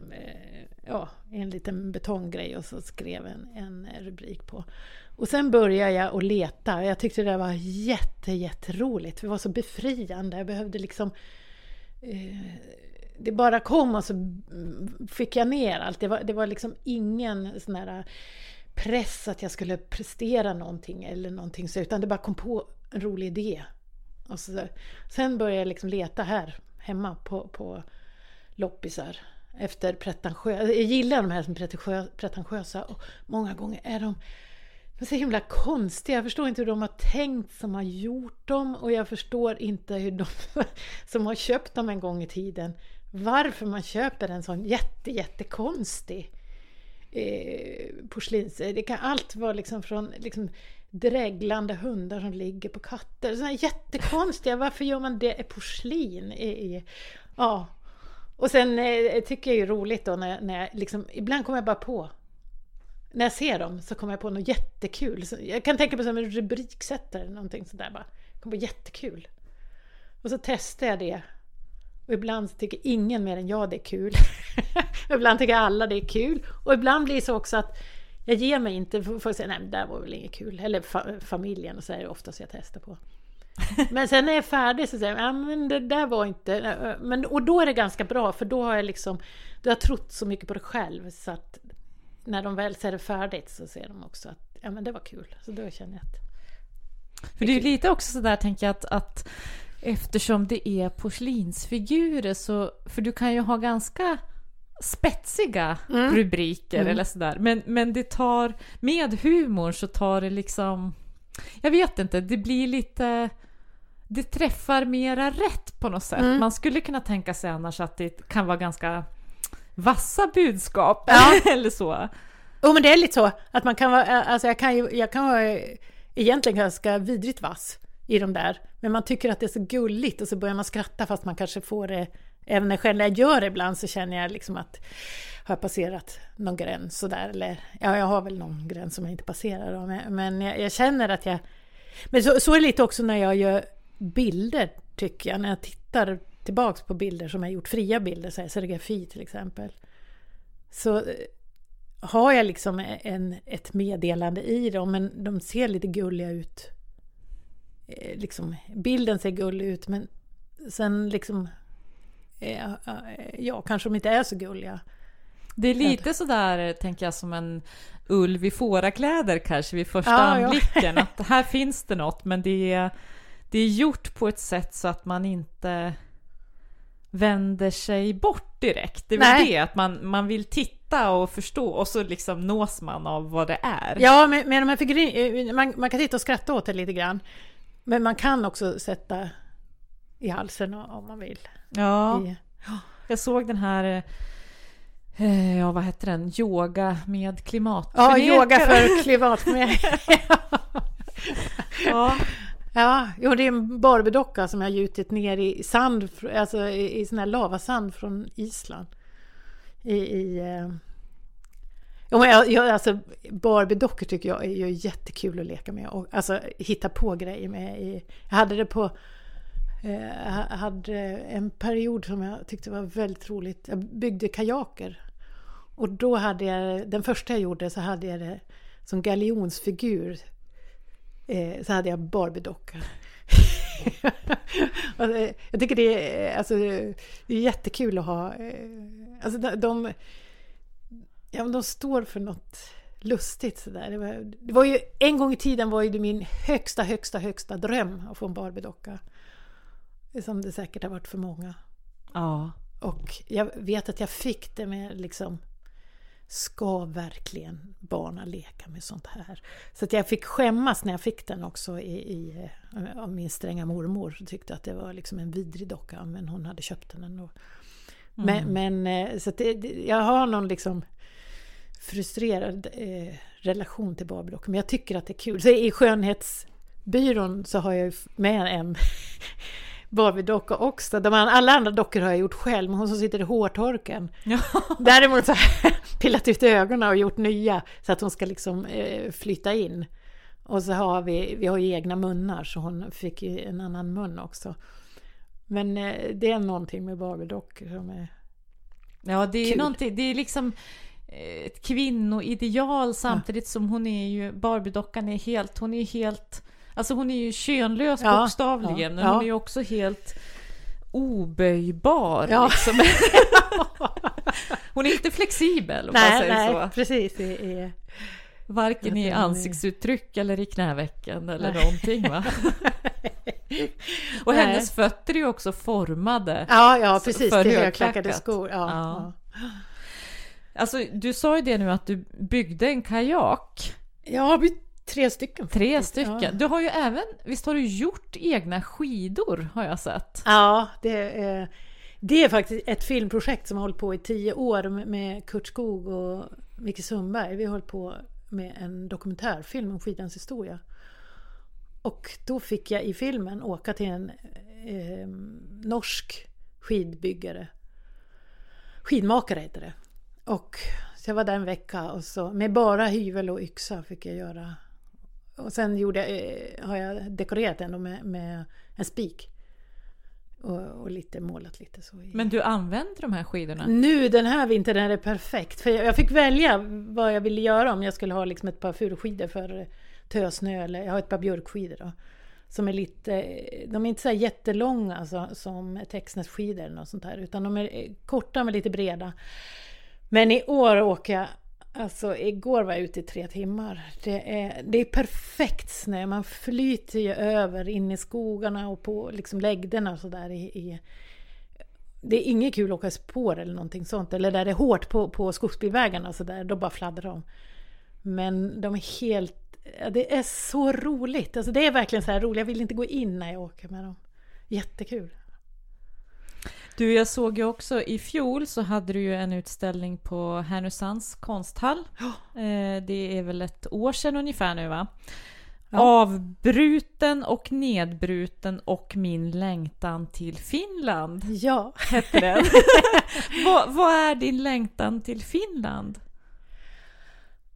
ja, en liten betonggrej och så skrev en, en rubrik på. Och sen började jag att leta. Jag tyckte det var jätte, jätteroligt. Det var så befriande. Jag behövde liksom eh, det bara kom och så fick jag ner allt. Det var, det var liksom ingen sån här eh, press att jag skulle prestera någonting eller någonting så, utan det bara kom på en rolig idé. Och så, sen började jag liksom leta här hemma på, på loppisar efter pretentiösa. Jag gillar de här som pretentiösa, och många gånger är de är så himla konstiga. Jag förstår inte hur de har tänkt som har gjort dem och jag förstår inte hur de som har köpt dem en gång i tiden varför man köper en sån jätte, jättekonstig eh, porslins... Det kan allt vara liksom från liksom dreglande hundar som ligger på katter. Såna här jättekonstiga, varför gör man det i porslin? I, ja. Och sen eh, tycker jag det är roligt då när, när jag liksom, ibland kommer jag bara på när jag ser dem så kommer jag på något jättekul. Så jag kan tänka mig som en rubriksättare eller någonting sådär bara. Jag kommer på jättekul. Och så testar jag det. Och ibland tycker ingen mer än jag det är kul. ibland tycker alla det är kul. Och ibland blir det så också att jag ger mig inte. Folk säger nej men det där var väl inget kul. Eller fa familjen och så är det oftast jag testar på. Men sen när jag är färdig så säger jag, ja men det där var inte... Men, och då är det ganska bra för då har jag liksom... Du har trott så mycket på dig själv så att när de väl ser det färdigt så ser de också att ja men det var kul. Så då känner jag att... För det är ju lite också sådär tänker jag att, att eftersom det är porslinsfigurer så... För du kan ju ha ganska spetsiga mm. rubriker mm. eller sådär. Men, men det tar... Med humor så tar det liksom... Jag vet inte, det blir lite det träffar mera rätt på något sätt. Mm. Man skulle kunna tänka sig annars att det kan vara ganska vassa budskap ja. eller så. Jo men det är lite så att man kan vara, alltså jag kan ju, jag kan vara egentligen ganska vidrigt vass i de där. Men man tycker att det är så gulligt och så börjar man skratta fast man kanske får det, även när själv jag gör det ibland så känner jag liksom att har jag passerat någon gräns sådär eller ja jag har väl någon gräns som jag inte passerar då, men, men jag, jag, känner att jag men så, så är det lite också när jag gör bilder tycker jag, när jag tittar tillbaks på bilder som jag gjort, fria bilder, så här, serigrafi till exempel. Så eh, har jag liksom en, ett meddelande i dem, men de ser lite gulliga ut. Eh, liksom, bilden ser gullig ut, men sen liksom... Eh, ja, kanske de inte är så gulliga. Det är lite sådär, tänker jag, som en ulv i fårakläder kanske vid första ja, anblicken. Ja. att här finns det något, men det är, det är gjort på ett sätt så att man inte vänder sig bort direkt. Det är väl det, att man, man vill titta och förstå och så liksom nås man av vad det är. Ja, men, men de här figurin, man, man kan titta och skratta åt det lite grann. Men man kan också sätta i halsen om man vill. Ja, I, jag såg den här eh, Ja, vad hette den? Yoga med klimat. Ja, yoga för klimat. ja. Ja, jo, det är en Barbiedocka som jag har gjutit ner i sand, alltså i, i sån här lavasand från Island. I, i eh... Jo, men jag, jag, alltså, Barbiedockor tycker jag är ju jättekul att leka med och alltså hitta på grejer med. I, jag hade det på eh, jag hade en period som jag tyckte var väldigt roligt. Jag byggde kajaker. Och då hade jag, den första jag gjorde så hade jag det som galjonsfigur eh, så hade jag Barbie-docka. jag tycker det är, alltså, det är jättekul att ha... Eh, alltså de, de, ja, de står för något lustigt sådär. Det var, det var ju, en gång i tiden var ju det min högsta, högsta, högsta dröm att få en Barbie-docka. Som det säkert har varit för många. Ja. Och jag vet att jag fick det med liksom Ska verkligen barnen leka med sånt här? Så att jag fick skämmas när jag fick den också i, i, eh, min stränga mormor. Tyckte att det var liksom en vidrig docka, men hon hade köpt den ändå. Mm. Men, men eh, så det, jag har någon liksom frustrerad eh, relation till Barbie-dockor. Men jag tycker att det är kul. Så i skönhetsbyrån så har jag med en Barbie-docka också. De alla andra dockor har jag gjort själv, men hon som sitter i hårtorken. Ja. Däremot så har jag pillat ut ögonen och gjort nya så att hon ska liksom eh, flytta in. Och så har vi, vi har ju egna munnar så hon fick ju en annan mun också. Men eh, det är någonting med Barbie-dockor som är Ja, det är kul. någonting, det är liksom eh, ett kvinnoideal samtidigt ja. som hon är ju, Barbie-dockan är helt, hon är helt Alltså hon är ju könlös ja, bokstavligen, ja, men hon är ju också helt oböjbar. Ja. Liksom. hon är inte flexibel om nej, man säger nej, så. Precis, i, i, Varken i ansiktsuttryck eller i knävecken eller nej. någonting va? Och hennes fötter är ju också formade. Ja, ja precis, för till högklackade skor. Ja, ja. Alltså, du sa ju det nu att du byggde en kajak. Ja, Tre stycken. Tre stycken. Ja. Du har ju även, visst har du gjort egna skidor har jag sett? Ja, det är, det är faktiskt ett filmprojekt som har hållit på i tio år med Kurt Skog och Micke Sundberg. Vi har hållit på med en dokumentärfilm om skidans historia. Och då fick jag i filmen åka till en eh, norsk skidbyggare. Skidmakare heter det. Och så jag var där en vecka och så med bara hyvel och yxa fick jag göra och sen gjorde jag, eh, har jag dekorerat den med, med en spik. och, och lite målat lite så. Men du använder de här skidorna? Nu den här vintern är det perfekt. För jag, jag fick välja vad jag ville göra om jag skulle ha liksom ett par furuskidor för tösnö eller jag har ett par björkskidor då. Som är lite, de är inte så här jättelånga alltså, som Texnässkidor eller något sånt där. Utan de är eh, korta men lite breda. Men i år åker jag, alltså igår var jag ute i tre timmar. Det är, det är perfekt snö, man flyter ju över in i skogarna och på liksom läggderna och sådär i, i det är inget kul att åka spår eller någonting sånt. Eller där det är hårt på, på skogsbilvägarna och sådär. Då bara fladdrar de. Men de är helt... Ja, det är så roligt. Alltså det är verkligen så här roligt. Jag vill inte gå in när jag åker med dem. Jättekul. Du, jag såg ju också i fjol så hade du ju en utställning på Härnösands konsthall. Eh, Det är väl ett år sedan ungefär nu va? Avbruten och nedbruten och min längtan till Finland Ja. hette den. vad, vad är din längtan till Finland?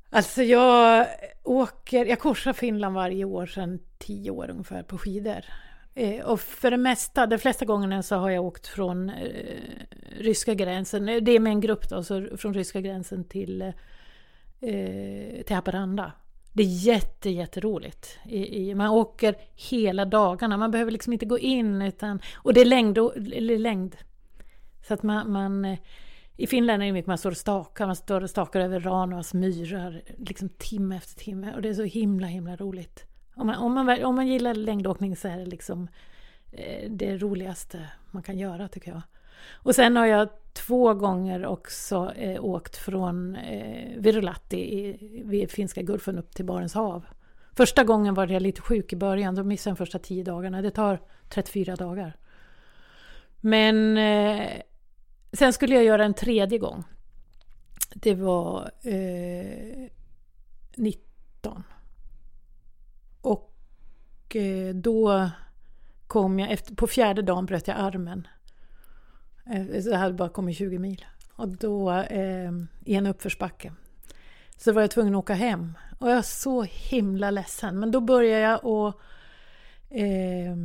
Alltså jag åker, jag korsar Finland varje år sedan tio år ungefär på skidor. Eh, och för det mesta, de flesta gångerna så har jag åkt från eh, ryska gränsen, eh, det är med en grupp då, så från ryska gränsen till, eh, till Haparanda. Det är jätte, jätteroligt. I, i, man åker hela dagarna, man behöver liksom inte gå in utan, och det är längd, eller längd. Så att man, man eh, i Finland är det mycket man står och stakar, man står och stakar över Ranuas myrar liksom timme efter timme och det är så himla himla roligt. Om man, om man, om man gillar längdåkning så är det liksom eh, det roligaste man kan göra tycker jag. Och sen har jag två gånger också eh, åkt från eh, Virolahti i, vid finska Gulfen upp till Barents hav. Första gången var jag lite sjuk i början, då missade jag de första tio dagarna. Det tar 34 dagar. Men eh, sen skulle jag göra en tredje gång. Det var eh, 19. Och eh, då kom jag, efter, på fjärde dagen bröt jag armen. Eh, så jag hade bara kommit 20 mil. Och då eh, i en uppförsbacke. Så var jag tvungen att åka hem. Och jag var så himla ledsen. Men då började jag och Eh,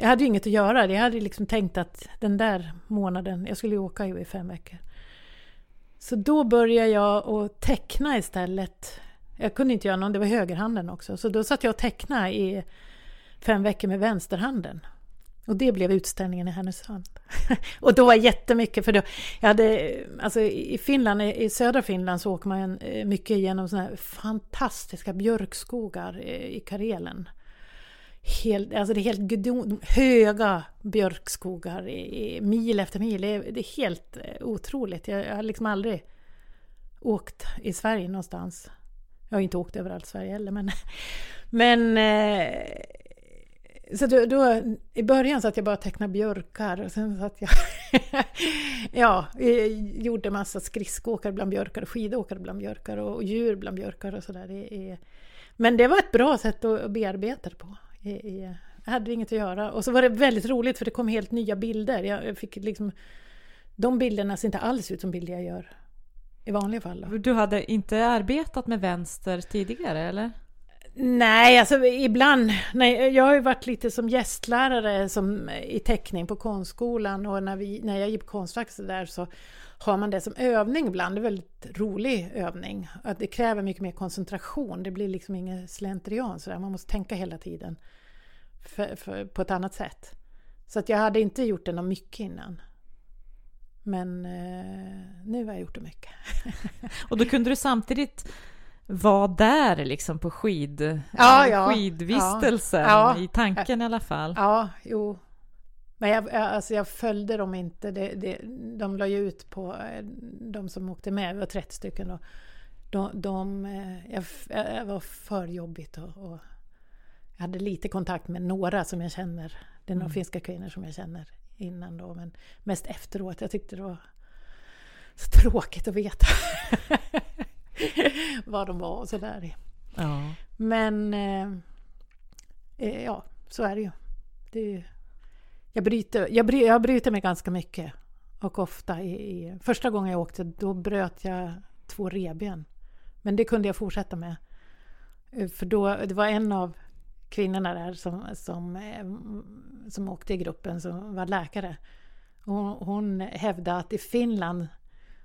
jag hade ju inget att göra. Jag hade liksom tänkt att den där månaden, jag skulle ju åka i fem veckor. Så då började jag att teckna istället. Jag kunde inte göra någon, det var högerhanden också. Så då satt jag och tecknade i fem veckor med vänsterhanden. Och det blev utställningen i Härnösand. och då var jättemycket, för då, jag hade, alltså i Finland, i södra Finland så åker man eh, mycket genom sådana här fantastiska björkskogar eh, i Karelen. Helt, alltså det är helt gudom, höga björkskogar i, i mil efter mil. Det är, det är helt eh, otroligt. Jag, jag har liksom aldrig åkt i Sverige någonstans. Jag har inte åkt överallt i Sverige heller, men... men eh, så då, då, I början satt jag bara och tecknade björkar och sen satt jag... ja, jag gjorde massa skridskoåkare bland björkar och skidåkare bland björkar och, och djur bland björkar och sådär. Det Men det var ett bra sätt att, bearbeta det på. Jag hade inget att göra. Och så var det väldigt roligt för det kom helt nya bilder. Jag fick liksom... De bilderna ser inte alls ut som bilder jag gör i vanliga fall. Då. Du hade inte arbetat med vänster tidigare eller? Nej, alltså ibland. Nej, jag har ju varit lite som gästlärare som, i teckning på konstskolan och när, vi, när jag gick på Konstfack så där så har man det som övning ibland. Det är väldigt rolig övning. Att det kräver mycket mer koncentration. Det blir liksom ingen slentrian sådär. Man måste tänka hela tiden för, för, på ett annat sätt. Så att jag hade inte gjort det något mycket innan. Men eh, nu har jag gjort det mycket. Och då kunde du samtidigt vara där liksom på skid, Ja, ja. skidvistelsen Ja. i tanken i alla fall. Ja, jo. Men jag, alltså jag följde dem inte. Det, det, de la ju ut på eh, de som åkte med, vi var 30 stycken. Och de, de, eh, jag, jag var för jobbigt och, och jag hade lite kontakt med några som jag känner. Det är några finska kvinnor som jag känner innan då, men mest efteråt. Jag tyckte det var så tråkigt att veta vad de var och sådär. Ja. Men eh, eh, ja, så är det ju. Det är ju jag, bryter, jag, bry, jag bryter mig ganska mycket och ofta. I, i, första gången jag åkte då bröt jag två revben. Men det kunde jag fortsätta med. Eh, För då, det var en av kvinnorna där som, som, eh, som åkte i gruppen som var läkare. Hon, hon hävdade att i Finland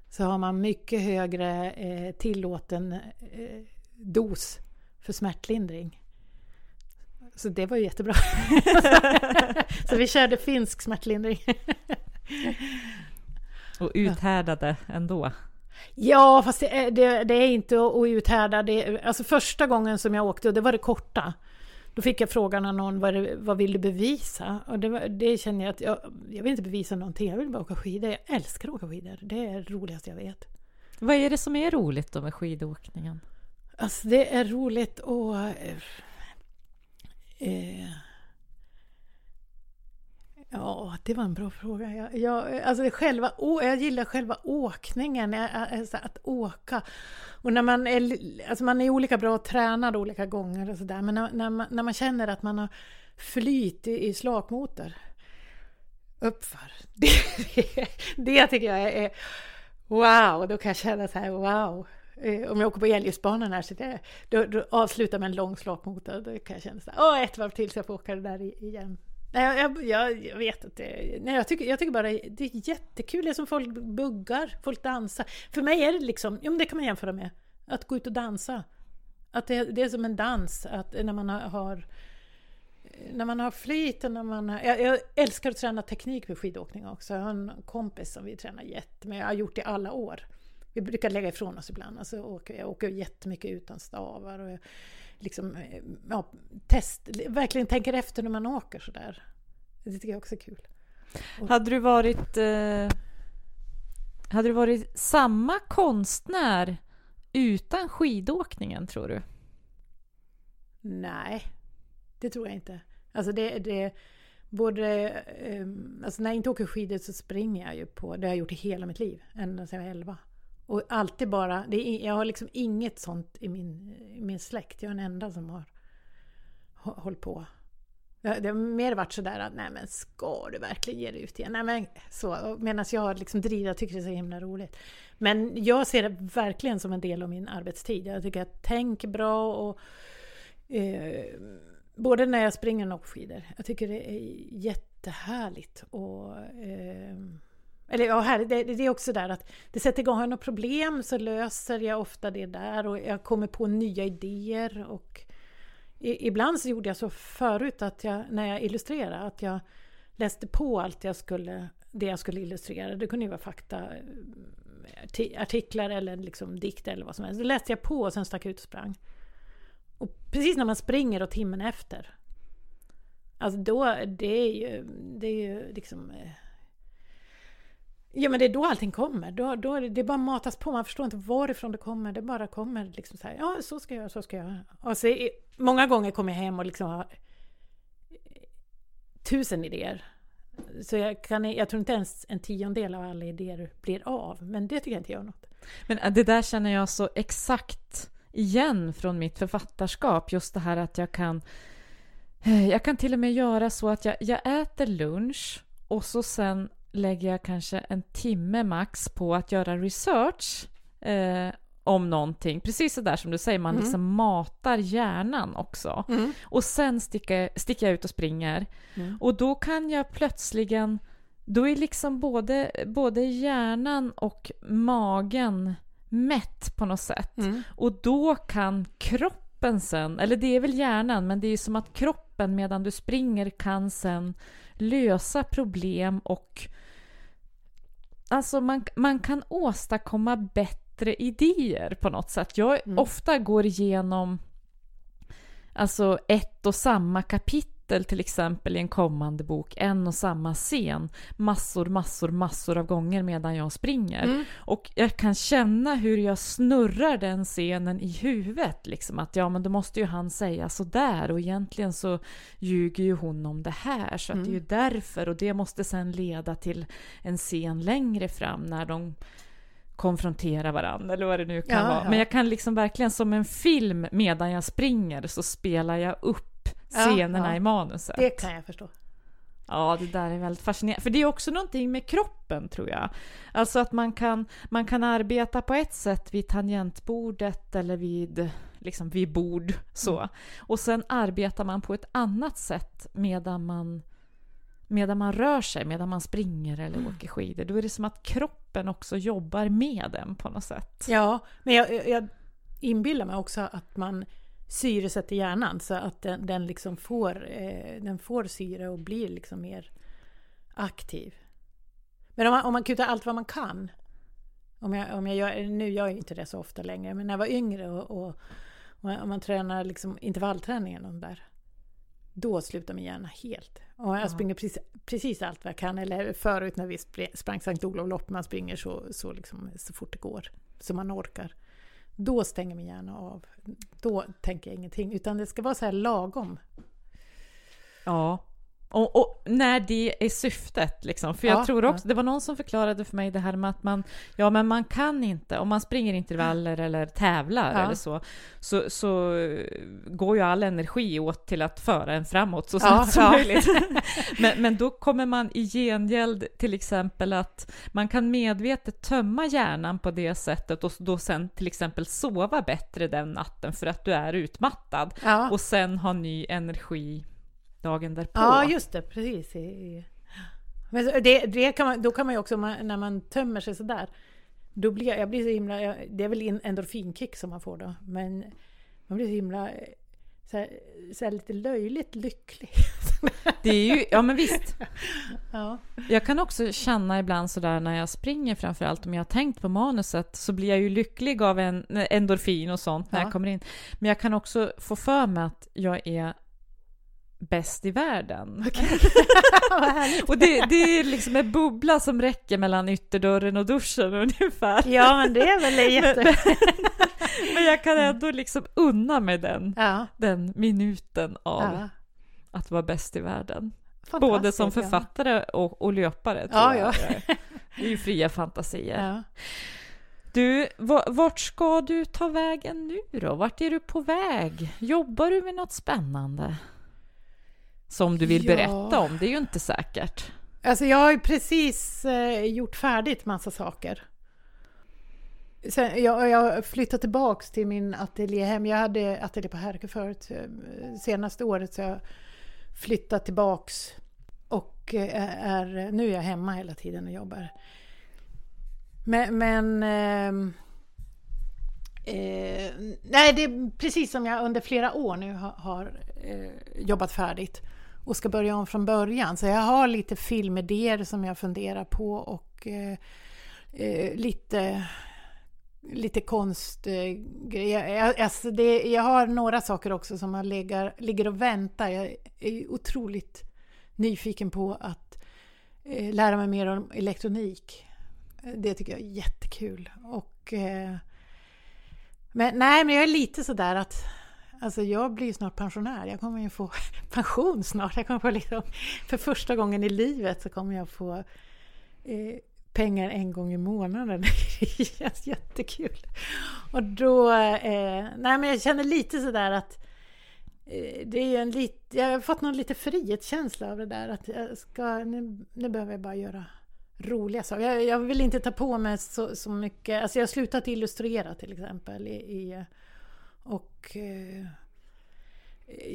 så har man mycket högre eh, tillåten eh, dos för smärtlindring. Så det var ju jättebra. så vi körde finsk smärtlindring. Och uthärdade ändå. Ja, fast det är, det, det är inte att uthärda. Det, alltså första gången som jag åkte, och det var det korta. Då fick jag frågan av någon, vad, det, vad vill du bevisa? Och det, det känner jag att jag, jag vill inte bevisa någonting, jag vill bara åka skidor. Jag älskar att åka skidor, det är det roligaste jag vet. Vad är det som är roligt då med skidåkningen? Alltså det är roligt att... Eh, Ja, det var en bra fråga. Jag, jag, alltså själva, jag gillar själva åkningen, alltså att åka. Och när man är, alltså man är olika bra tränad olika gånger och sådär, men när, när, man, när man känner att man har flyt i, i slakmotor uppför, det, det, det tycker jag är wow, då kan jag känna så här wow. Om jag åker på elljusbanan här så det, då, då avslutar med en lång slakmotor, då kan jag känna så här, åh ett varv till så jag får åka det där igen. Nej, jag, jag, jag, vet inte. Nej, jag, tycker, jag tycker bara det är jättekul. Det är som folk buggar, folk dansar. För mig är det liksom, ja men det kan man jämföra med, att gå ut och dansa. Att det, det är som en dans, att när man har när man har flyt och när man har, jag, jag, älskar att träna teknik med skidåkning också. Jag har en kompis som vi tränar jättemycket, jag har gjort det i alla år. Vi brukar lägga ifrån oss ibland, alltså åker, jag åker jättemycket utan stavar. Och jag, liksom, eh, ja, test, verkligen tänker efter när man åker sådär. Det tycker jag också är kul. Och, hade du varit eh, Hade du varit samma konstnär utan skidåkningen tror du? Nej, det tror jag inte. Alltså det, det både, eh, alltså när jag inte åker skidor så springer jag ju på, det har jag gjort i hela mitt liv, ända sedan jag var 11. Och alltid bara, det är, jag har liksom inget sånt i min, i min släkt. Jag är den enda som har hållit på. Det har mer varit sådär att, nej men ska du verkligen ge dig ut igen? Nej men så, medan jag har liksom drivit, jag tycker det är så himla roligt. Men jag ser det verkligen som en del av min arbetstid. Jag tycker att jag tänker bra och eh, både när jag springer och skidor. Jag tycker det är jättehärligt och eh, eller ja, här, det, det, är också där att det sätter igång, har jag något problem så löser jag ofta det där och jag kommer på nya idéer och i, ibland så gjorde jag så förut att jag, när jag illustrerade, att jag läste på allt jag skulle, det jag skulle illustrera. Det kunde ju vara fakta, artiklar eller liksom dikt eller vad som helst. Då läste jag på och sen stack jag ut och sprang. Och precis när man springer och timmen efter, alltså då, det är ju, det är ju liksom eh, Ja men det är då allting kommer. Då, då, det bara matas på, man förstår inte varifrån det kommer. Det bara kommer liksom så här, ja så ska jag göra, så ska jag göra. Och så, många gånger kommer jag hem och liksom har tusen idéer. Så jag, kan, jag tror inte ens en tiondel av alla idéer blir av. Men det tycker jag inte gör något. Men äh, det där känner jag så exakt igen från mitt författarskap. Just det här att jag kan eh, jag kan till och med göra så att jag, jag äter lunch och så sen lägger jag kanske en timme max på att göra research eh, om någonting. Precis så där som du säger, man mm. liksom matar hjärnan också. Mm. Och sen sticker, sticker jag ut och springer. Mm. Och då kan jag plötsligen, då är liksom både, både hjärnan och magen mätt på något sätt. Mm. Och då kan kroppen sen, eller det är väl hjärnan, men det är som att kroppen medan du springer kan sen lösa problem och alltså man, man kan åstadkomma bättre idéer på något sätt. Jag mm. ofta går igenom alltså ett och samma kapitel till exempel i en kommande bok, en och samma scen, massor, massor, massor av gånger medan jag springer. Mm. Och jag kan känna hur jag snurrar den scenen i huvudet, liksom att ja men då måste ju han säga sådär och egentligen så ljuger ju hon om det här så att mm. det är ju mm. därför och det måste sen leda till en scen längre fram när de konfrontera varandra eller vad det nu kan ja, vara. Ja. Men jag kan liksom verkligen som en film medan jag springer så spelar jag upp scenerna ja, i manuset. Det kan jag förstå. Ja, det där är väldigt fascinerande. För det är också någonting med kroppen, tror jag. Alltså att man kan, man kan arbeta på ett sätt vid tangentbordet eller vid liksom vid bord så. Mm. Och sen arbetar man på ett annat sätt medan man medan man rör sig, medan man springer eller Mm. åker skidor. Då är det som att kroppen också jobbar med en på något sätt. Ja, men jag, jag inbillar mig också att man syresätter hjärnan så att den, den liksom får, eh, den får syre och blir liksom mer aktiv. Men om man, om man kutar allt vad man kan. Om jag, om jag gör, nu gör jag inte det så ofta längre, men när jag var yngre och, och, om man tränar liksom intervallträning eller något där. Då slutar min hjärna helt. Och jag springer precis, precis allt vad jag kan. Eller förut när vi spr- sprang Sankt Olof-lopp, man springer så, så, liksom, så fort det går. Så man orkar. Då stänger min hjärna av. Då tänker jag ingenting. Utan det ska vara så här lagom. Ja. Och, och när det är syftet liksom. För jag Ja, tror också, ja. det var någon som förklarade för mig det här med att man, ja men man kan inte, om man springer intervaller eller tävlar Ja. eller så, så, så går ju all energi åt till att föra en framåt så snabbt som möjligt. men, men då kommer man i gengäld till exempel att man kan medvetet tömma hjärnan på det sättet och då sen till exempel sova bättre den natten för att du är utmattad och sen ha ny energi dagen därpå. ja just det. Precis. Men det, det kan man, då kan man ju också, när man tömmer sig sådär. Då blir jag, jag blir så himla, jag- det är väl en endorfinkick som man får då. Men man blir så himla, eh, så här, så här lite löjligt lycklig. Det är ju, ja men visst. ja. Jag kan också känna ibland sådär när jag springer framförallt om jag har tänkt på manuset så blir jag ju lycklig av en endorfin och sånt när Ja. jag kommer in. Men jag kan också få för mig att jag är bäst i världen. Härligt. Och det, det är liksom en bubbla som räcker mellan ytterdörren och duschen ungefär. Ja, men det är väl jätte... Men jag kan ändå liksom unna mig den, Ja, den minuten av ja. att vara bäst i världen. Både som författare och, och löpare. tror Ja, jag. ja. Det är ju fria fantasier. Du, va- vart ska du ta vägen nu då? Vart är du på väg? Jobbar du med något spännande? Som du vill Ja. berätta om? Det är ju inte säkert. Alltså jag har ju precis eh, gjort färdigt massa saker. Sen, jag, jag flyttat tillbaks till min ateljé hem. Jag hade ateljé på Härke förut. eh, Senaste året så jag flyttat tillbaks och eh, är, nu är jag hemma hela tiden och jobbar. Men, men ehm, eh, nej, det är precis som jag under flera år nu har, har eh, jobbat färdigt och ska börja om från början. Så jag har lite filmidéer som jag funderar på och eh, eh lite, lite konstgrejer. Eh, jag, alltså det, jag har några saker också som jag ligger, ligger och väntar. Jag är otroligt nyfiken på att eh, lära mig mer om elektronik. Det tycker jag är jättekul. Och, eh, men, nej, men jag är lite sådär att Alltså jag blir ju snart pensionär. Jag kommer ju få pension snart. Jag kommer få liksom, för första gången i livet så kommer jag få eh, pengar en gång i månaden. Det känns jättekul. Och då, eh, nej men jag känner lite sådär att eh, det är en lit, jag har fått någon lite frihetskänsla av det där att jag ska, nu, nu behöver jag bara göra roliga saker. Jag, jag vill inte ta på mig så, så mycket, alltså jag har slutat illustrera till exempel i, i och eh,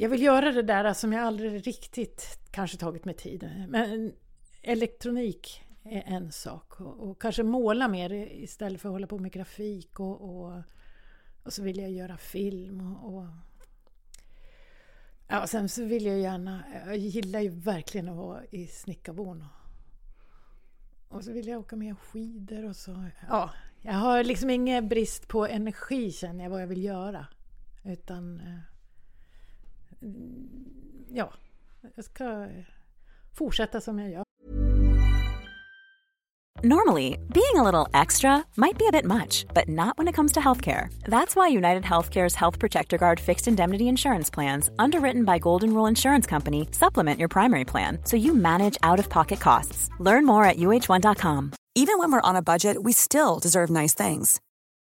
jag vill göra det där som jag aldrig riktigt kanske tagit mig tid. Men elektronik är en sak. Och, och kanske måla mer istället för att hålla på med grafik. Och, och, och så vill jag göra film. Och, och ja, sen så vill jag gärna, jag gillar ju verkligen att vara i Snickarborn. Och, och så vill jag åka med skidor och så. Ja, jag har liksom ingen brist på energi känner jag vad jag vill göra. Utan eh, ja, jag ska fortsätta som jag gör. Normally, being a little extra might be a bit much, but not when it comes to healthcare. That's why United Healthcare's Health Protector Guard fixed indemnity insurance plans, underwritten by Golden Rule Insurance Company, supplement your primary plan so you manage out of pocket costs. Learn more at uh1.com. Even when we're on a budget, we still deserve nice things.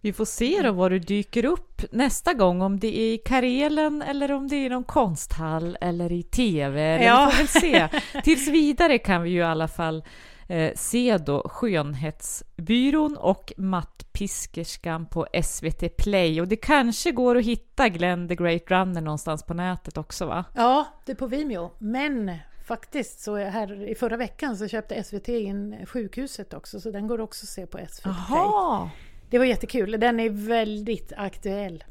Vi får se då var du dyker upp nästa gång, om det är i Karelen eller om det är i någon konsthall eller i TV. Ja. Vi får se. Tills vidare kan vi ju i alla fall eh, se då Skönhetsbyrån och Mattpiskerskan på SVT Play. Och det kanske går att hitta Glenn the Great Runner någonstans på nätet också va? Ja, det är på Vimeo. Men faktiskt så är här i förra veckan så köpte SVT in sjukhuset också, så den går också att se på SVT Play. Det var jättekul. Den är väldigt aktuell.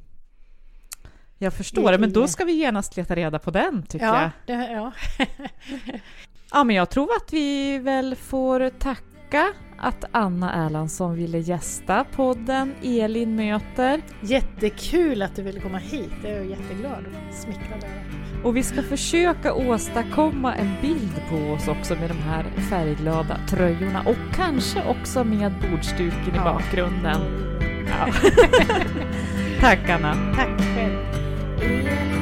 Jag förstår det, men då ska vi genast leta reda på den tycker jag. Ja, det, ja. Ja, men jag tror att vi väl får tacka att Anna Erlandsson ville gästa podden Elin möter. Jättekul att du ville komma hit. Jag är jätteglad och smickrad över. Och vi ska försöka åstadkomma en bild på oss också med de här färgglada tröjorna och kanske också med bordsduken i bakgrunden. Ja. Tack Anna! Tack själv.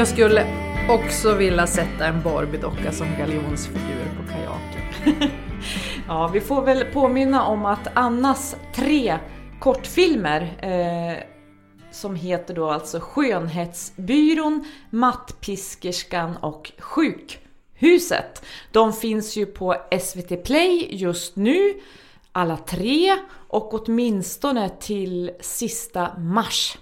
Jag skulle också vilja sätta en Barbie-docka som galjonsfigur på kajaken. Ja, vi får väl påminna om att Annas tre kortfilmer eh, som heter då alltså Skönhetsbyrån, Mattpiskerskan och Sjukhuset. De finns ju på SVT Play just nu, alla tre, och åtminstone till sista mars.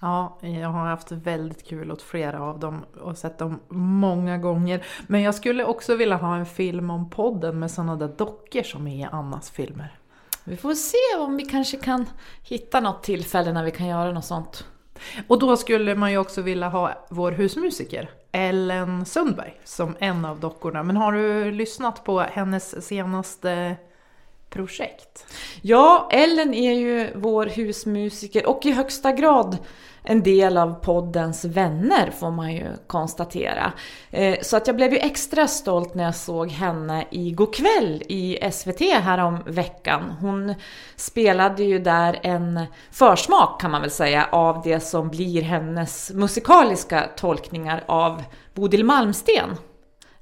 Ja, jag har haft väldigt kul åt flera av dem och sett dem många gånger. Men jag skulle också vilja ha en film om podden med sådana där dockor som är i Annas filmer. Vi får se om vi kanske kan hitta något tillfälle när vi kan göra något sånt. Och då skulle man ju också vilja ha vår husmusiker, Ellen Sundberg, som en av dockorna. Men har du lyssnat på hennes senaste projekt? Ja, Ellen är ju vår husmusiker och i högsta grad en del av poddens vänner får man ju konstatera. Eh, Så att jag blev ju extra stolt när jag såg henne igår kväll i SVT härom veckan. Hon spelade ju där en försmak kan man väl säga av det som blir hennes musikaliska tolkningar av Bodil Malmsten.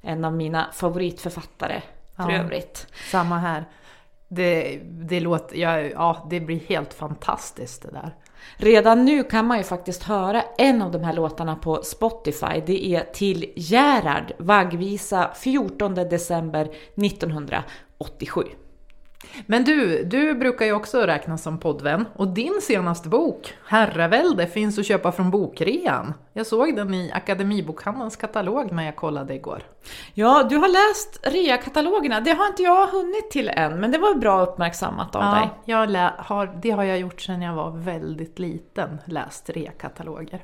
En av mina favoritförfattare för Ja. övrigt. Samma här. Det, det låter, ja, ja, det blir helt fantastiskt det där. Redan nu kan man ju faktiskt höra en av de här låtarna på Spotify. Det är Till Gerhard, vaggvisa 14 december 1987. Men du, du brukar ju också räknas som poddvän och din senaste bok, Herravälde, finns att köpa från bokrean. Jag såg den i Akademibokhandelns katalog när jag kollade igår. Ja, du har läst REA-katalogerna. Det har inte jag hunnit till än, men det var bra uppmärksammat av dig. Ja, jag lä- har, det har jag gjort sedan jag var väldigt liten, läst REA-kataloger.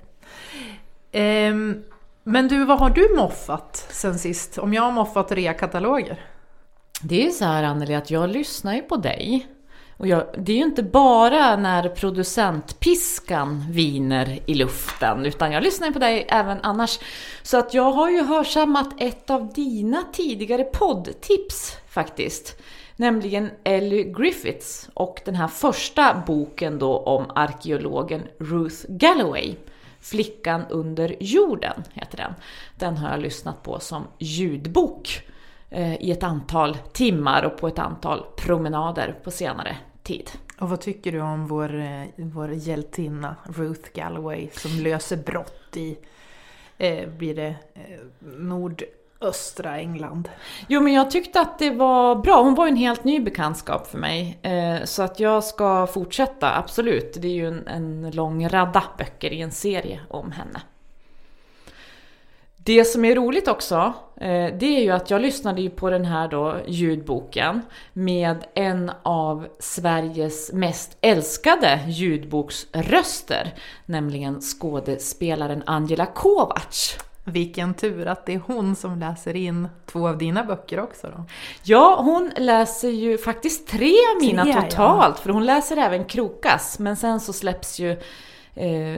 Ehm, men du, vad har du moffat sen sist? Om jag har moffat REA-kataloger? Det är ju så här Anneli att jag lyssnar ju på dig. Och jag, det är ju inte bara när producentpiskan viner i luften, utan jag lyssnar ju på dig även annars. Så att jag har ju hörsammat ett av dina tidigare poddtips faktiskt. Nämligen Ellie Griffiths och den här första boken då om arkeologen Ruth Galloway. Flickan under jorden heter den. Den har jag lyssnat på som ljudbok i ett antal timmar och på ett antal promenader på senare tid. Och vad tycker du om vår, eh, vår hjältinna Ruth Galloway som löser brott i, eh, blir det eh, nordöstra England? Jo, men jag tyckte att det var bra. Hon var en helt ny bekantskap för mig. Eh, så att jag ska fortsätta, absolut. Det är ju en, en lång radda böcker i en serie om henne. Det som är roligt också, eh, det är ju att jag lyssnade ju på den här då ljudboken med en av Sveriges mest älskade ljudboksröster, nämligen skådespelaren Angela Kovacs. Vilken tur att det är hon som läser in två av dina böcker också då. Ja, hon läser ju faktiskt tre av mina Tre, ja. totalt, för hon läser även Krokas. Men sen så släpps ju,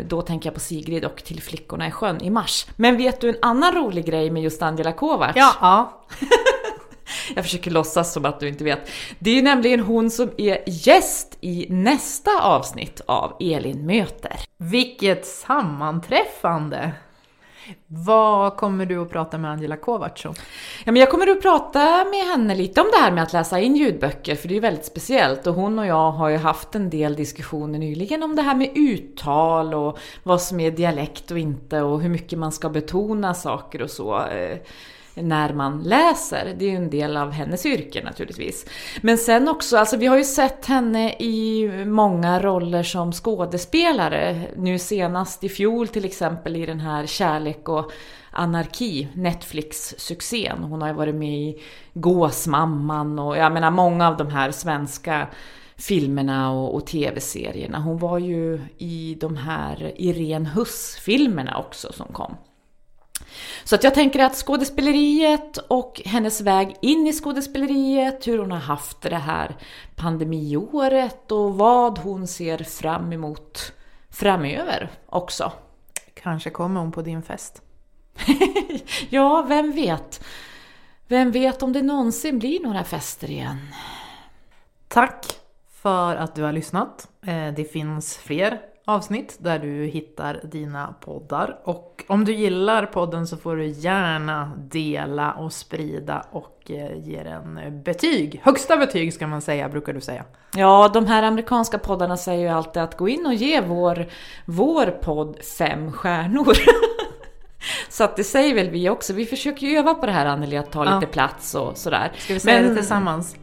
då tänker jag på Sigrid och Till flickorna i sjön i mars. Men vet du en annan rolig grej med just Angela Kovacs? Ja, ja. Jag försöker låtsas som att du inte vet. Det är nämligen hon som är gäst i nästa avsnitt av Elin möter. Vilket sammanträffande! Vad kommer du att prata med Angela Kovacs om? Ja, men jag kommer att prata med henne lite om det här med att läsa in ljudböcker, för det är ju väldigt speciellt. Och hon och jag har ju haft en del diskussioner nyligen om det här med uttal och vad som är dialekt och inte och hur mycket man ska betona saker och så. Eh, när man läser. Det är ju en del av hennes yrke naturligtvis. Men sen också, alltså vi har ju sett henne i många roller som skådespelare. Nu senast i fjol till exempel i den här Kärlek och anarki, Netflix-succén. Hon har ju varit med i Gåsmamman och jag menar många av de här svenska filmerna och, och tv-serierna. Hon var ju i de här Irene Huss-filmerna också som kom. Så att jag tänker att skådespeleriet och hennes väg in i skådespeleriet, hur hon har haft det här pandemiåret och vad hon ser fram emot framöver också. Kanske kommer hon på din fest? Ja, vem vet? Vem vet om det någonsin blir några fester igen? Tack för att du har lyssnat. Eh, Det finns fler avsnitt där du hittar dina poddar. Och om du gillar podden så får du gärna dela och sprida och eh, ge den betyg. Högsta betyg ska man säga, brukar du säga. Ja, de här amerikanska poddarna säger ju alltid att gå in och ge vår, vår podd fem stjärnor. Så att det säger väl vi också. Vi försöker ju öva på det här Anneli, att ta Ja. lite plats och sådär. Ska vi säga Men- det tillsammans?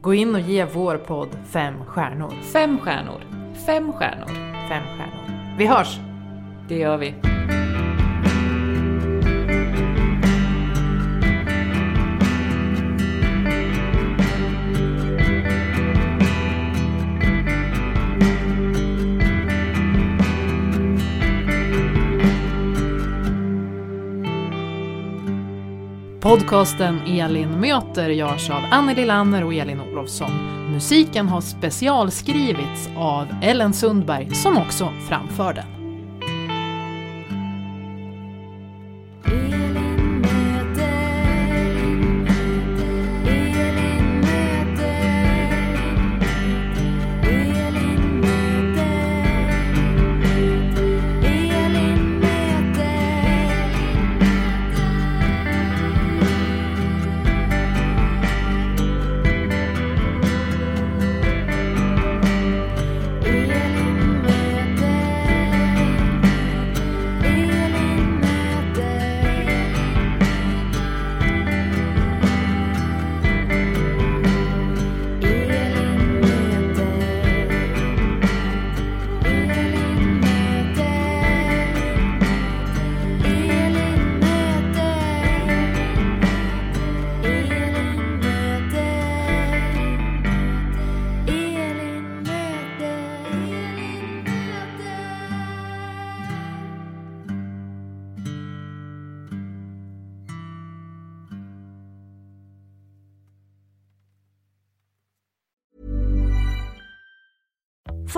Gå in och ge vår podd fem stjärnor. Fem stjärnor. Fem stjärnor. Fem stjärnor. Vi hörs! Det gör vi. Podcasten Elin möter görs av Anneli Lanner och Elin Olofsson. Musiken har specialskrivits av Ellen Sundberg som också framför den.